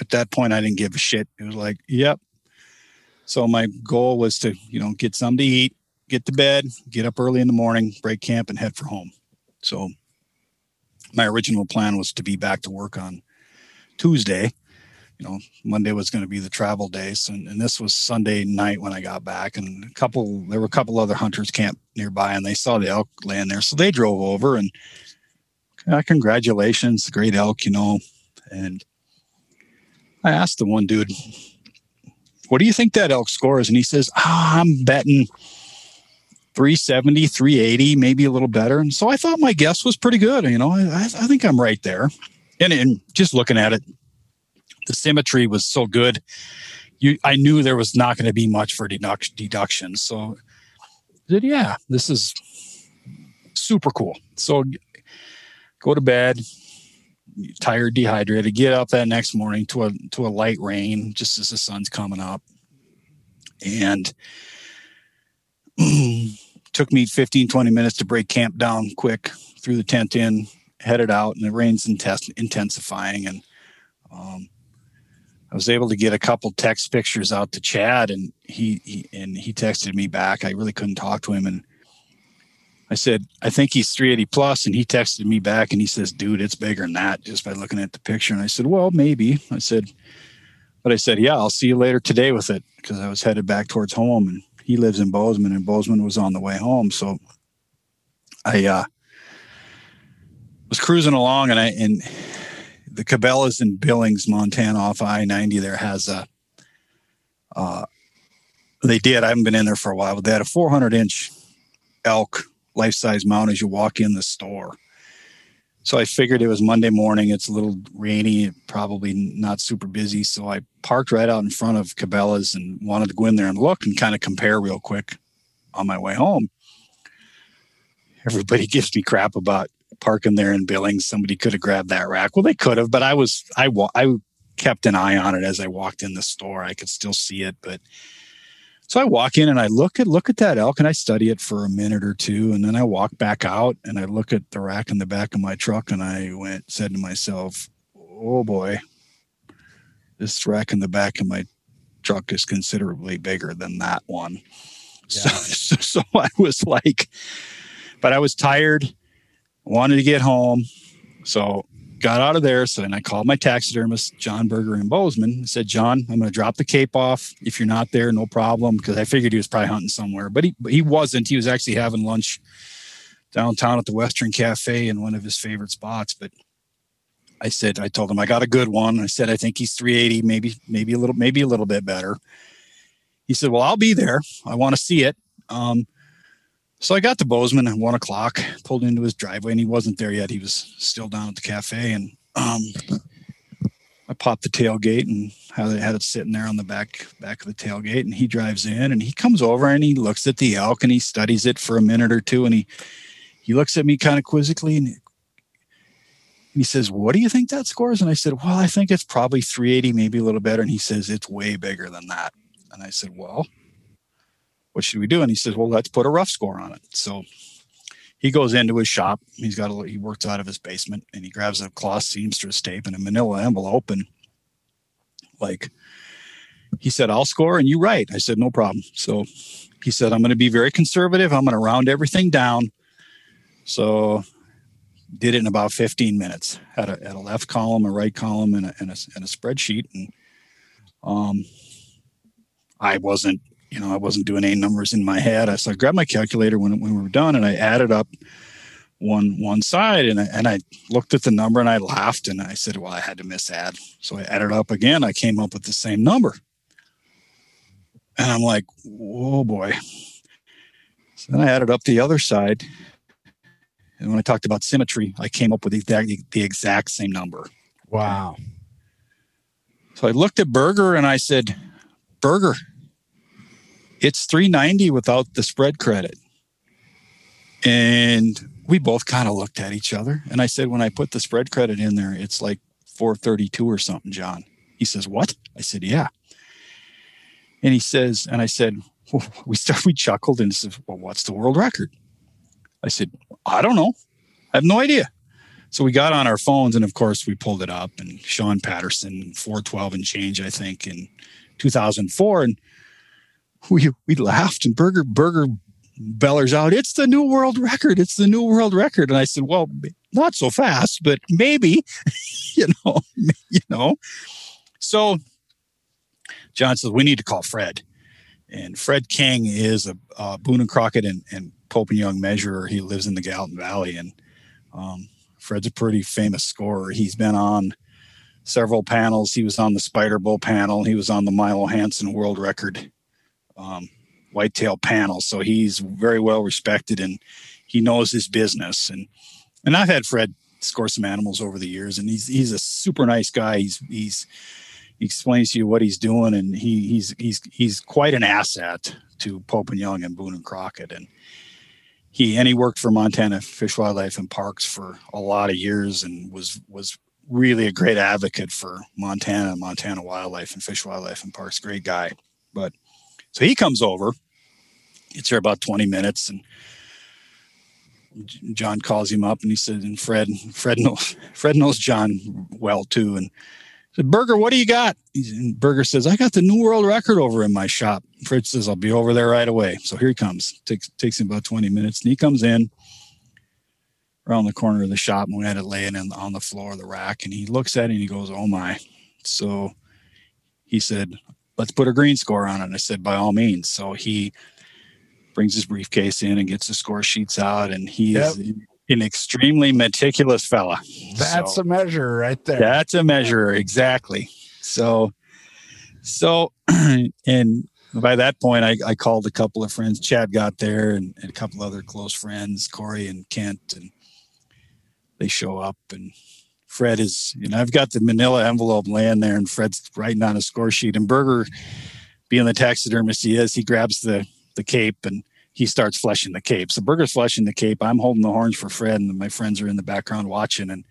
at that point I didn't give a shit. It was like, yep. So my goal was to, you know, get something to eat, get to bed, get up early in the morning, break camp, and head for home. So my original plan was to be back to work on Tuesday. You know, Monday was going to be the travel days, and, and this was Sunday night when I got back. And a couple, there were a couple other hunters camp nearby, and they saw the elk laying there, so they drove over and uh, congratulations, great elk, you know. And I asked the one dude, "What do you think that elk scores?" And he says, oh, "I'm betting 370, 380, maybe a little better." And so I thought my guess was pretty good. You know, I, I think I'm right there. And, and just looking at it, the symmetry was so good. You, I knew there was not going to be much for deduct, deduction. So, yeah, this is super cool. So, go to bed, tired, dehydrated. Get up that next morning to a to a light rain, just as the sun's coming up, and *clears throat* took me 15, 20 minutes to break camp down quick, threw the tent in, headed out, and the rain's intens- intensifying, and um, I was able to get a couple text pictures out to Chad, and he, he and he texted me back. I really couldn't talk to him, and I said, I think he's 380 plus, and he texted me back, and he says, "Dude, it's bigger than that." Just by looking at the picture, and I said, "Well, maybe." I said, but I said, "Yeah, I'll see you later today with it," because I was headed back towards home, and he lives in Bozeman, and Bozeman was on the way home, so I uh, was cruising along, and I and the Cabela's in Billings, Montana, off I ninety. There has a, uh, they did. I haven't been in there for a while, but they had a 400 inch elk life size mount as you walk in the store. So I figured it was Monday morning. It's a little rainy, probably not super busy. So I parked right out in front of Cabela's and wanted to go in there and look and kind of compare real quick on my way home. Everybody *laughs* gives me crap about parking there in Billings. Somebody could have grabbed that rack. Well, they could have, but I was I I kept an eye on it as I walked in the store. I could still see it, but so I walk in and I look at look at that elk and I study it for a minute or two, and then I walk back out and I look at the rack in the back of my truck and I went said to myself, "Oh boy, this rack in the back of my truck is considerably bigger than that one." Yeah. *laughs* So, so I was like, but I was tired wanted to get home. So got out of there. So then I called my taxidermist, John Berger in Bozeman. I said, John, I'm going to drop the cape off. If you're not there, no problem. Because I figured he was probably hunting somewhere, but he, he wasn't. He was actually having lunch downtown at the Western Cafe in one of his favorite spots. But I said, I told him I got a good one. I said, I think he's 380, maybe, maybe a little, maybe a little bit better. He said, well, I'll be there. I want to see it. Um, so I got to Bozeman at one o'clock, pulled into his driveway, and he wasn't there yet. He was still down at the cafe, and um, I popped the tailgate and had it, had it sitting there on the back back of the tailgate. And he drives in, and he comes over and he looks at the elk and he studies it for a minute or two, and he he looks at me kind of quizzically and he says, "What do you think that scores?" And I said, "Well, I think it's probably 380, maybe a little better." And he says, "It's way bigger than that." And I said, "Well." What should we do? And he says, well, let's put a rough score on it. So he goes into his shop. He's got a, he works out of his basement and he grabs a cloth seamstress tape and a manila envelope. And like, he said, I'll score and you write. I said, no problem. So he said, I'm going to be very conservative. I'm going to round everything down. So did it in about 15 minutes. Had a, a left column, a right column, and a, and a, and a spreadsheet. And um, I wasn't you know, I wasn't doing any numbers in my head. I so I grabbed my calculator when when we were done, and I added up one one side, and I, and I looked at the number and I laughed and I said, "Well, I had to miss add." So I added up again. I came up with the same number, and I'm like, "Oh boy!" So then I added up the other side, and when I talked about symmetry, I came up with the exact, the exact same number. Wow. So I looked at Berger and I said, "Berger." It's 390 without the spread credit. And we both kind of looked at each other. And I said, when I put the spread credit in there, it's like 432 or something, John. He says, What? I said, Yeah. And he says, and I said, *laughs* we start we chuckled and said, Well, what's the world record? I said, I don't know. I have no idea. So we got on our phones and of course we pulled it up and Sean Patterson, 412 and change, I think, in 2004. And *laughs* we we laughed and Burger Burger bellers out, it's the new world record. It's the new world record. And I said, Well, not so fast, but maybe, *laughs* you know, *laughs* you know. So John says, We need to call Fred. And Fred King is a, Boone and Crockett and, and Pope and Young measurer. He lives in the Gallatin Valley. And um, Fred's a pretty famous scorer. He's been on several panels. He was on the Spider Bull panel. He was on the Milo Hanson world record um, whitetail panel. So he's very well respected and he knows his business. And and I've had Fred score some animals over the years, and he's he's a super nice guy. He's he's he explains to you what he's doing, and he he's he's he's quite an asset to Pope and Young and Boone and Crockett. And he and he worked for Montana Fish, Wildlife, and Parks for a lot of years, and was was really a great advocate for Montana, Montana Wildlife, and Fish, Wildlife, and Parks. Great guy. But so he comes over. It's there about 20 minutes, and John calls him up and he said, and Fred, Fred knows, *laughs* Fred knows John well too. And said, Burger, what do you got? And Burger says, I got the new world record over in my shop. Fred says, I'll be over there right away. So here he comes. Takes takes him about 20 minutes. And he comes in around the corner of the shop and we had it laying in, on the floor of the rack. And he looks at it and he goes, Oh my. So he said, Let's put a green score on it. And I said, By all means. So he brings his briefcase in and gets the score sheets out, and he's yep. an extremely meticulous fella. That's so, a measure right there. That's a measure, exactly. So, so, *clears throat* and by that point, I, I called a couple of friends. Chad got there, and, and a couple other close friends, Corey and Kent, and they show up and Fred is, you know, I've got the manila envelope laying there and Fred's writing on a score sheet. And Burger, being the taxidermist he is, he grabs the the cape and he starts fleshing the cape. So Burger's fleshing the cape. I'm holding the horns for Fred, and my friends are in the background watching. And,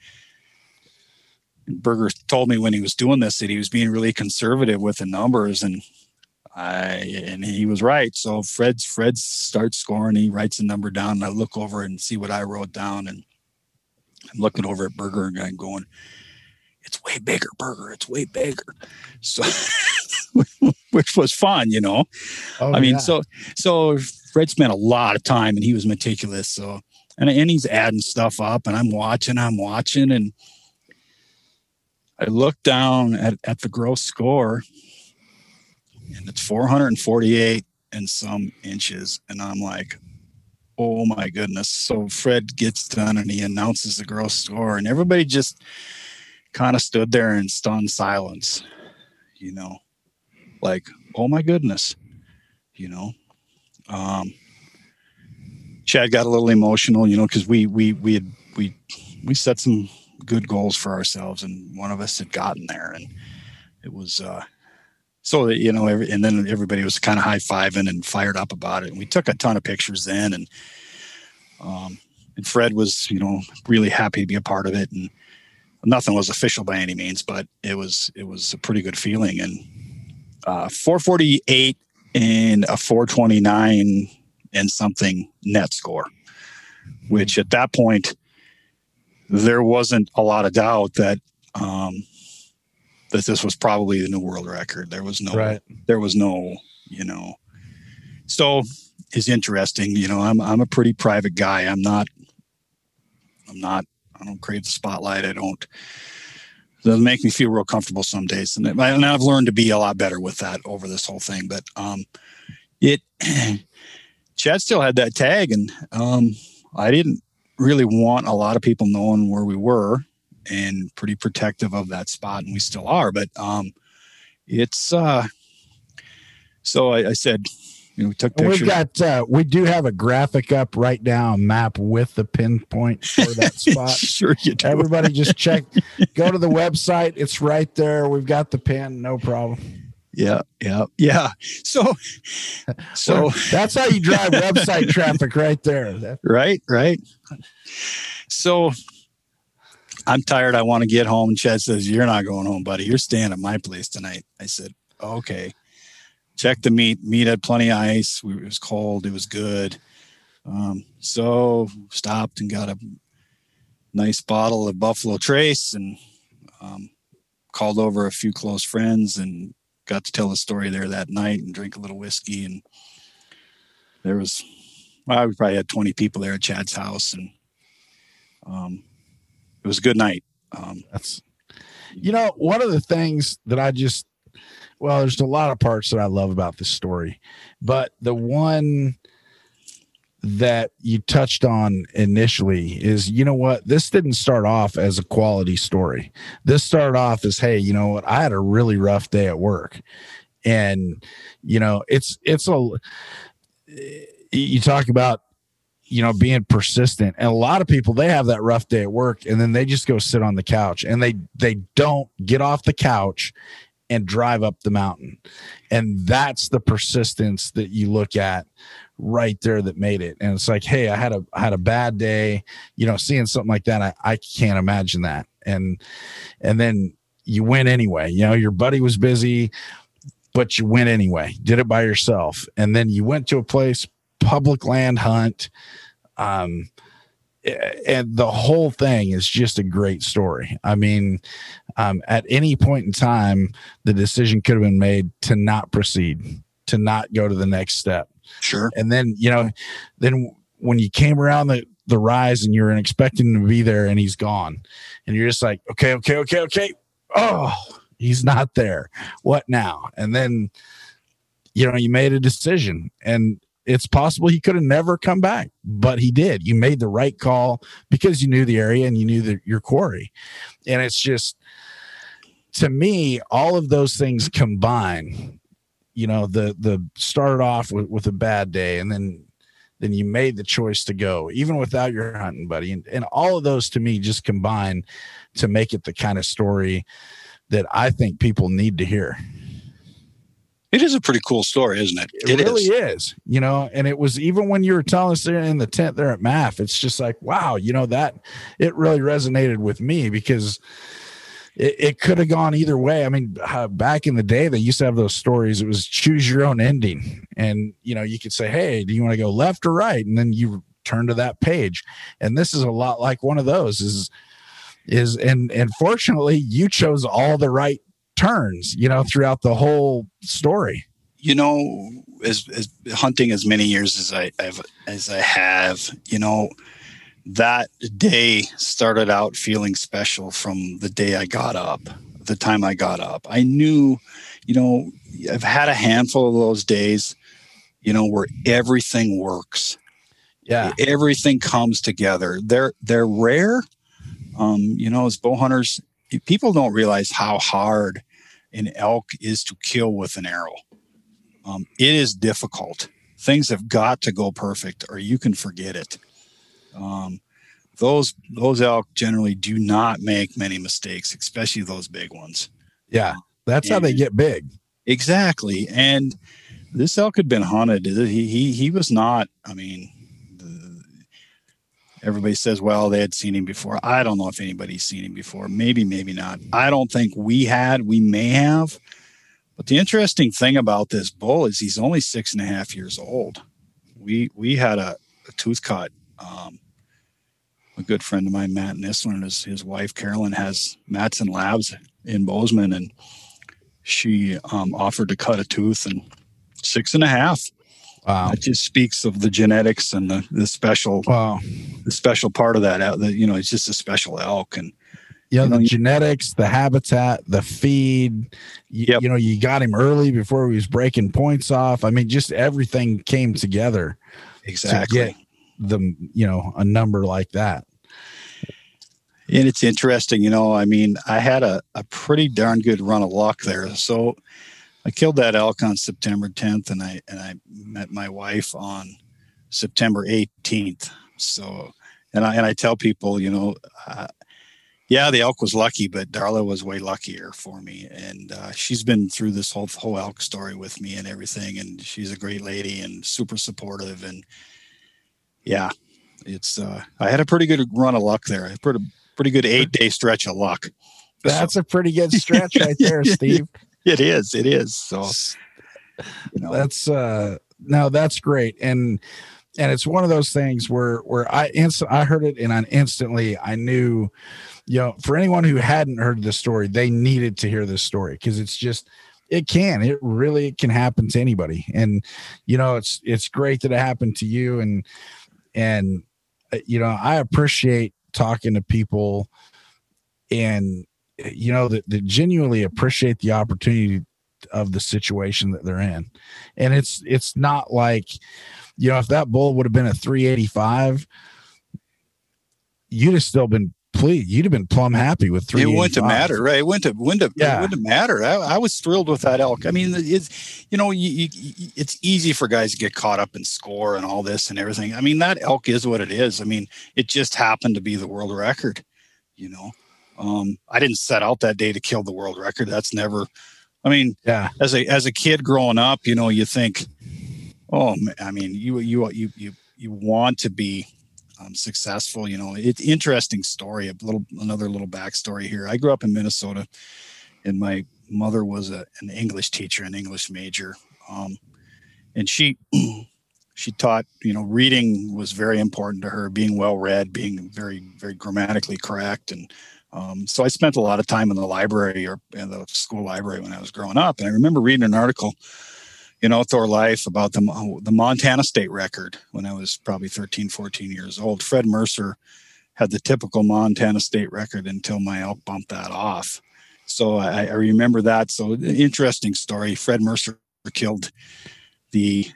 and Burger told me when he was doing this that he was being really conservative with the numbers, and I and he was right. So Fred's Fred starts scoring. He writes the number down, and I look over and see what I wrote down, and I'm looking over at Burger and I'm going, "It's way bigger, Burger. It's way bigger." So. *laughs* which was fun, you know. Oh, I mean, yeah. so so Fred spent a lot of time and he was meticulous. So and and he's adding stuff up and I'm watching, I'm watching, and I look down at, at the gross score and it's 448 and some inches. And I'm like, oh my goodness. So Fred gets done and he announces the gross score, and everybody just kind of stood there in stunned silence, you know like, oh my goodness, you know. Um, Chad got a little emotional, you know, because we we we had we we set some good goals for ourselves, and one of us had gotten there, and it was uh, so you know, every, and then everybody was kind of high fiving and fired up about it. And we took a ton of pictures then, and um, and Fred was you know really happy to be a part of it, and nothing was official by any means, but it was it was a pretty good feeling, and uh, 448 and a 429 and something net score, which at that point, there wasn't a lot of doubt that um, that this was probably the new world record. There was no, right. there was no, you know. So it's interesting. You know, I'm I'm a pretty private guy. I'm not. I'm not. I don't crave the spotlight. I don't doesn't make me feel real comfortable some days. And, and I've learned to be a lot better with that over this whole thing. But um, it, *clears throat* Chad still had that tag, and um, I didn't really want a lot of people knowing where we were and pretty protective of that spot, and we still are. But um, it's uh, so I, I said, you know, we took pictures. We've got uh, we do have a graphic up right now, a map with the pinpoint for that *laughs* spot. sure you do. Everybody just check go to the *laughs* website. It's right there. We've got the pin, no problem. Yeah, yeah, yeah. So *laughs* so that's how you drive website traffic right there. Right, right. So I'm tired. I want to get home. Chad says, You're not going home, buddy. You're staying at my place tonight. I said, Okay checked the meat. Meat had plenty of ice. It was cold. It was good. Um, so stopped and got a nice bottle of Buffalo Trace and um, called over a few close friends and got to tell the story there that night and drink a little whiskey. And there was, well, we probably had 20 people there at Chad's house and um, it was a good night. Um, That's, you know, one of the things that I just, well, there's a lot of parts that I love about this story, but the one that you touched on initially is you know what? This didn't start off as a quality story. This started off as hey you know what? I had a really rough day at work. And you know it's it's a you talk about you know being persistent. And a lot of people they have that rough day at work and then they just go sit on the couch and they they don't get off the couch and drive up the mountain. And that's the persistence that you look at right there that made it. And it's like hey i had a I had a bad day you know seeing something like that. I, I can't imagine that. And and then you went anyway. You know your buddy was busy but you went anyway. Did it by yourself. And then you went to a place public land hunt um and the whole thing is just a great story. I mean um, at any point in time the decision could have been made to not proceed to not go to the next step. Sure. and then you know then when you came around the the rise and you're expecting him to be there and he's gone and you're just like okay okay okay okay. Oh he's not there. What now? And then you know you made a decision and it's possible he could have never come back but he did. You made the right call because you knew the area and you knew that your quarry. And it's just to me all of those things combine you know the the started off with, with a bad day and then then you made the choice to go even without your hunting buddy. And, and all of those to me just combine to make it the kind of story that i think people need to hear It is a pretty cool story, isn't it? it, really is. you know and it was even when you were telling us there in the tent there at math it's just like wow you know that it really resonated with me because it, it could have gone either way. I mean uh, back in the day they used to have those stories. It was choose your own ending. And you know you could say hey do you want to go left or right? And then you turn to that page. And this is a lot like one of those is is and and fortunately you chose all the right turns you know throughout the whole story you know, as, as hunting as many years as I I've, as I have, you know, that day started out feeling special from the day I got up, the time I got up. I knew, you know, I've had a handful of those days, you know, where everything works. yeah Everything comes together. They're they're rare. Um, you know, as bow hunters, people don't realize how hard an elk is to kill with an arrow. Um, it is difficult. Things have got to go perfect, or you can forget it. Um, those those elk generally do not make many mistakes, especially those big ones. yeah that's how they get big Exactly, and this elk had been hunted. He he he was not. I mean, everybody says, well, they had seen him before. I don't know if anybody's seen him before. Maybe, maybe not. I don't think we had. We may have. But the interesting thing about this bull is he's only six and a half years old. We we had a, a tooth cut. Um, a good friend of mine, Matt Nisler, and his, his wife Carolyn has Matson Labs in Bozeman, and she um, offered to cut a tooth and six and a half. Wow That just speaks of the genetics and the, the special wow the special part of that. el- The, you know, it's just a special elk, and You know, the genetics, the habitat, the feed. You, Yep. you know, you got him early before he was breaking points off. I mean, just everything came together exactly. to get the you know a number like that. And it's interesting, you know. I mean, I had a, a pretty darn good run of luck there. So I killed that elk on September 10th, and I and I met my wife on September 18th. So, and I and I tell people, you know, uh, yeah, the elk was lucky, but Darla was way luckier for me, and uh, she's been through this whole whole elk story with me and everything, and she's a great lady and super supportive, and yeah, it's uh, I had a pretty good run of luck there. I put A pretty pretty good eight day stretch of luck. That's a pretty good stretch right *laughs* there, Steve. It is. It is. So You know? That's uh no, that's great. And and it's one of those things where where I instant I heard it and I instantly I knew, you know, for anyone who hadn't heard the story, they needed to hear this story because it's just it can it really can happen to anybody and you know it's it's great that it happened to you and and uh, you know i appreciate talking to people and you know that, that genuinely appreciate the opportunity of the situation that they're in and it's it's not like you know if that bull would have been a 385 you'd have still been please you'd have been plumb happy with three. It wouldn't have mattered, right? It wouldn't have, wouldn't have, yeah. it wouldn't have mattered. I, I, was thrilled with that elk. I mean, it's you know, you, you, it's easy for guys to get caught up in score and all this and everything. I mean, that elk is what it is. I mean, it just happened to be the world record. You know, um, I didn't set out that day to kill the world record. That's never. I mean, yeah. As a as a kid growing up, you know, you think, oh, I mean, you you you you you want to be um, successful. You know, it's interesting story. A little another little backstory here. I grew up in Minnesota, and my mother was a, an English teacher, an English major, um, and she *clears throat* she taught. You know, reading was very important to her. Being well read, being very very grammatically correct, and um, so I spent a lot of time in the library or in the school library when I was growing up. And I remember reading an article in Outdoor Life about the, the Montana state record when I was probably 13, 14 years old. Fred Mercer had the typical Montana state record until my elk bumped that off. So I, I remember that. So interesting story. Fred Mercer killed the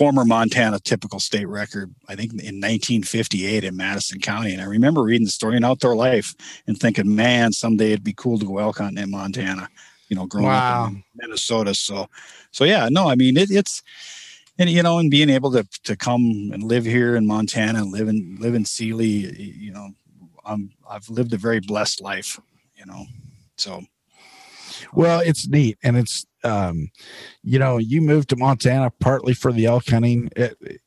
former Montana typical state record, I think in 1958 in Madison County. And I remember reading the story in Outdoor Life and thinking, man, someday it'd be cool to go elk hunting in Montana you know, growing wow. up in Minnesota. So, so yeah, no, I mean, it, it's, and you know, and being able to to come and live here in Montana and live in live in Seeley, you know, I'm I've lived a very blessed life, you know. So, well, it's neat, and it's um, you know, you moved to Montana partly for the elk hunting. It,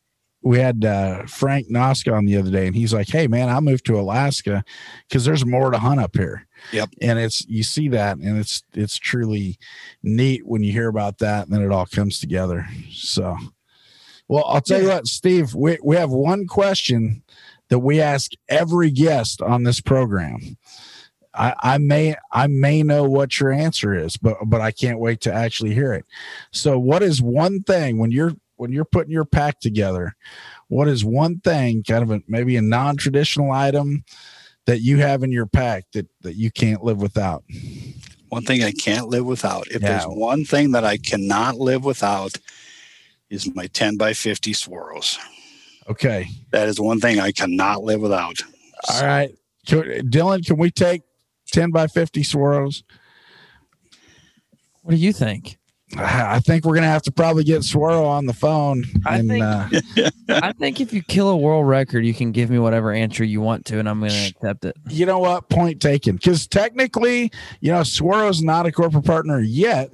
we had uh, Frank Noska on the other day, and he's like, "Hey, man, I moved to Alaska because there's more to hunt up here." Yep. And it's you see that, and it's it's truly neat when you hear about that, and then it all comes together. So, well, I'll tell you what, Steve, we we have one question that we ask every guest on this program. I, I may I may know what your answer is, but but I can't wait to actually hear it. So, what is one thing when you're when you're putting your pack together, what is one thing, kind of a, maybe a non-traditional item that you have in your pack that that you can't live without? One thing I can't live without. If yeah. there's one thing that I cannot live without, is my 10 by 50 Swaros. Okay. That is one thing I cannot live without. All so. right. Dylan, can we take 10 by 50 Swaros? What do you think? I think we're gonna have to probably get Swaro on the phone. I think. Uh, *laughs* I think if you kill a world record, you can give me whatever answer you want to, and I'm gonna accept it. You know what? Point taken. Because technically, you know, Swaro's not a corporate partner yet,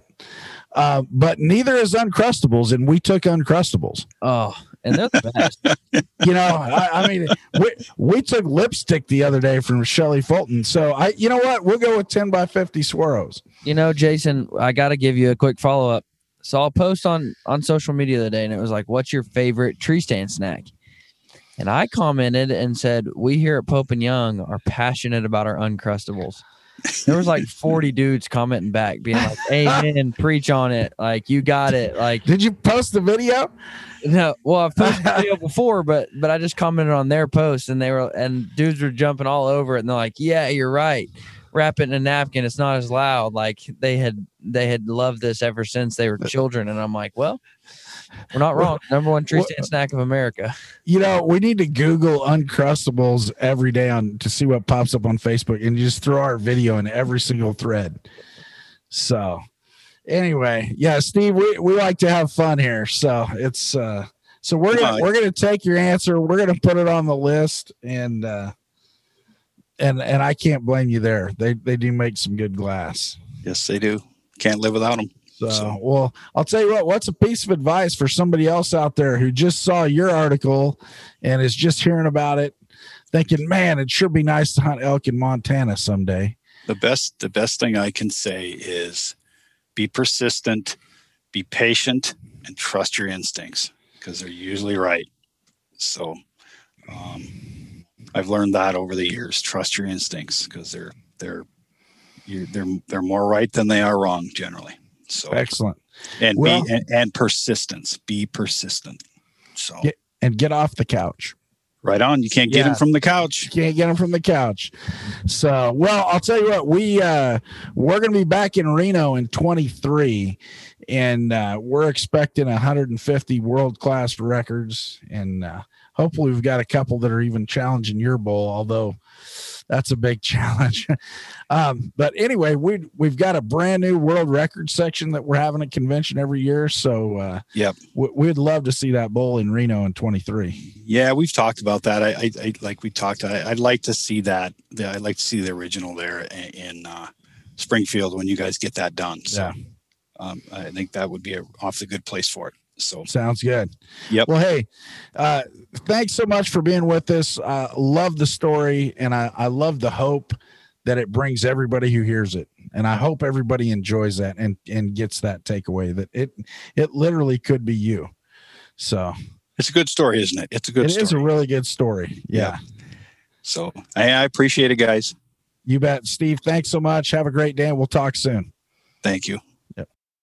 uh, but neither is Uncrustables, and we took Uncrustables. Oh, and they're the best. *laughs* you know, I, I, mean, we we took lipstick the other day from Shelly Fulton. So I, you know what? We'll go with ten by fifty Swaros. You know, Jason, I got to give you a quick follow up. Saw a post on on social media the day, and it was like, "What's your favorite tree stand snack?" And I commented and said, "We here at Pope and Young are passionate about our uncrustables." There was like 40 dudes commenting back, being like, "Amen, *laughs* preach on it, like you got it." Like, did you post the video? No, well, I've posted the video *laughs* before, but but I just commented on their post, and they were and dudes were jumping all over it, and they're like, "Yeah, you're right." wrap it in a napkin. It's not as loud. Like they had they had loved this ever since they were children. And I'm like, well, we're not wrong. *laughs* Number one tree stand snack of America. You know, we need to Google Uncrustables every day on to see what pops up on Facebook and just throw our video in every single thread. So anyway, yeah, Steve, we, we like to have fun here. So it's uh so we're gonna we're gonna take your answer, we're gonna put it on the list and uh and and I can't blame you there. They they do make some good glass. Yes, they do. Can't live without them. So, so, well, I'll tell you what. What's a piece of advice for somebody else out there who just saw your article and is just hearing about it, thinking, "Man, it sure be nice to hunt elk in Montana someday." The best the best thing I can say is be persistent, be patient and trust your instincts because they're usually right. So um, I've learned that over the years. Trust your instincts because they're they're they're they're more right than they are wrong generally. So excellent. And well, be and, and, persistence. Be persistent. So get, and get off the couch. Right on. You can't get yeah. him from the couch. You can't get him from the couch. So, well, I'll tell you what, we uh we're going to be back in Reno in 23 and uh we're expecting 150 world-class records and uh hopefully we've got a couple that are even challenging your bowl, although that's a big challenge. *laughs* um, but anyway, we we've got a brand new world record section that we're having a convention every year. So uh, yep, w- we'd love to see that bowl in Reno in 23. Yeah, we've talked about that. I, I, I like we talked. I, would like to see that. I'd like to see the original there in, in uh, Springfield when you guys get that done. So. Yeah. Um, I think that would be an awfully good place for it. So sounds good. Yep. Well, hey, uh, thanks so much for being with us. Uh, love the story, and I, I love the hope that it brings everybody who hears it. And I hope everybody enjoys that and and gets that takeaway that it it literally could be you. So it's a good story, isn't it? It's a good. It story. is a really good story. Yeah. So I, I appreciate it, guys. You bet, Steve. Thanks so much. Have a great day, and we'll talk soon. Thank you.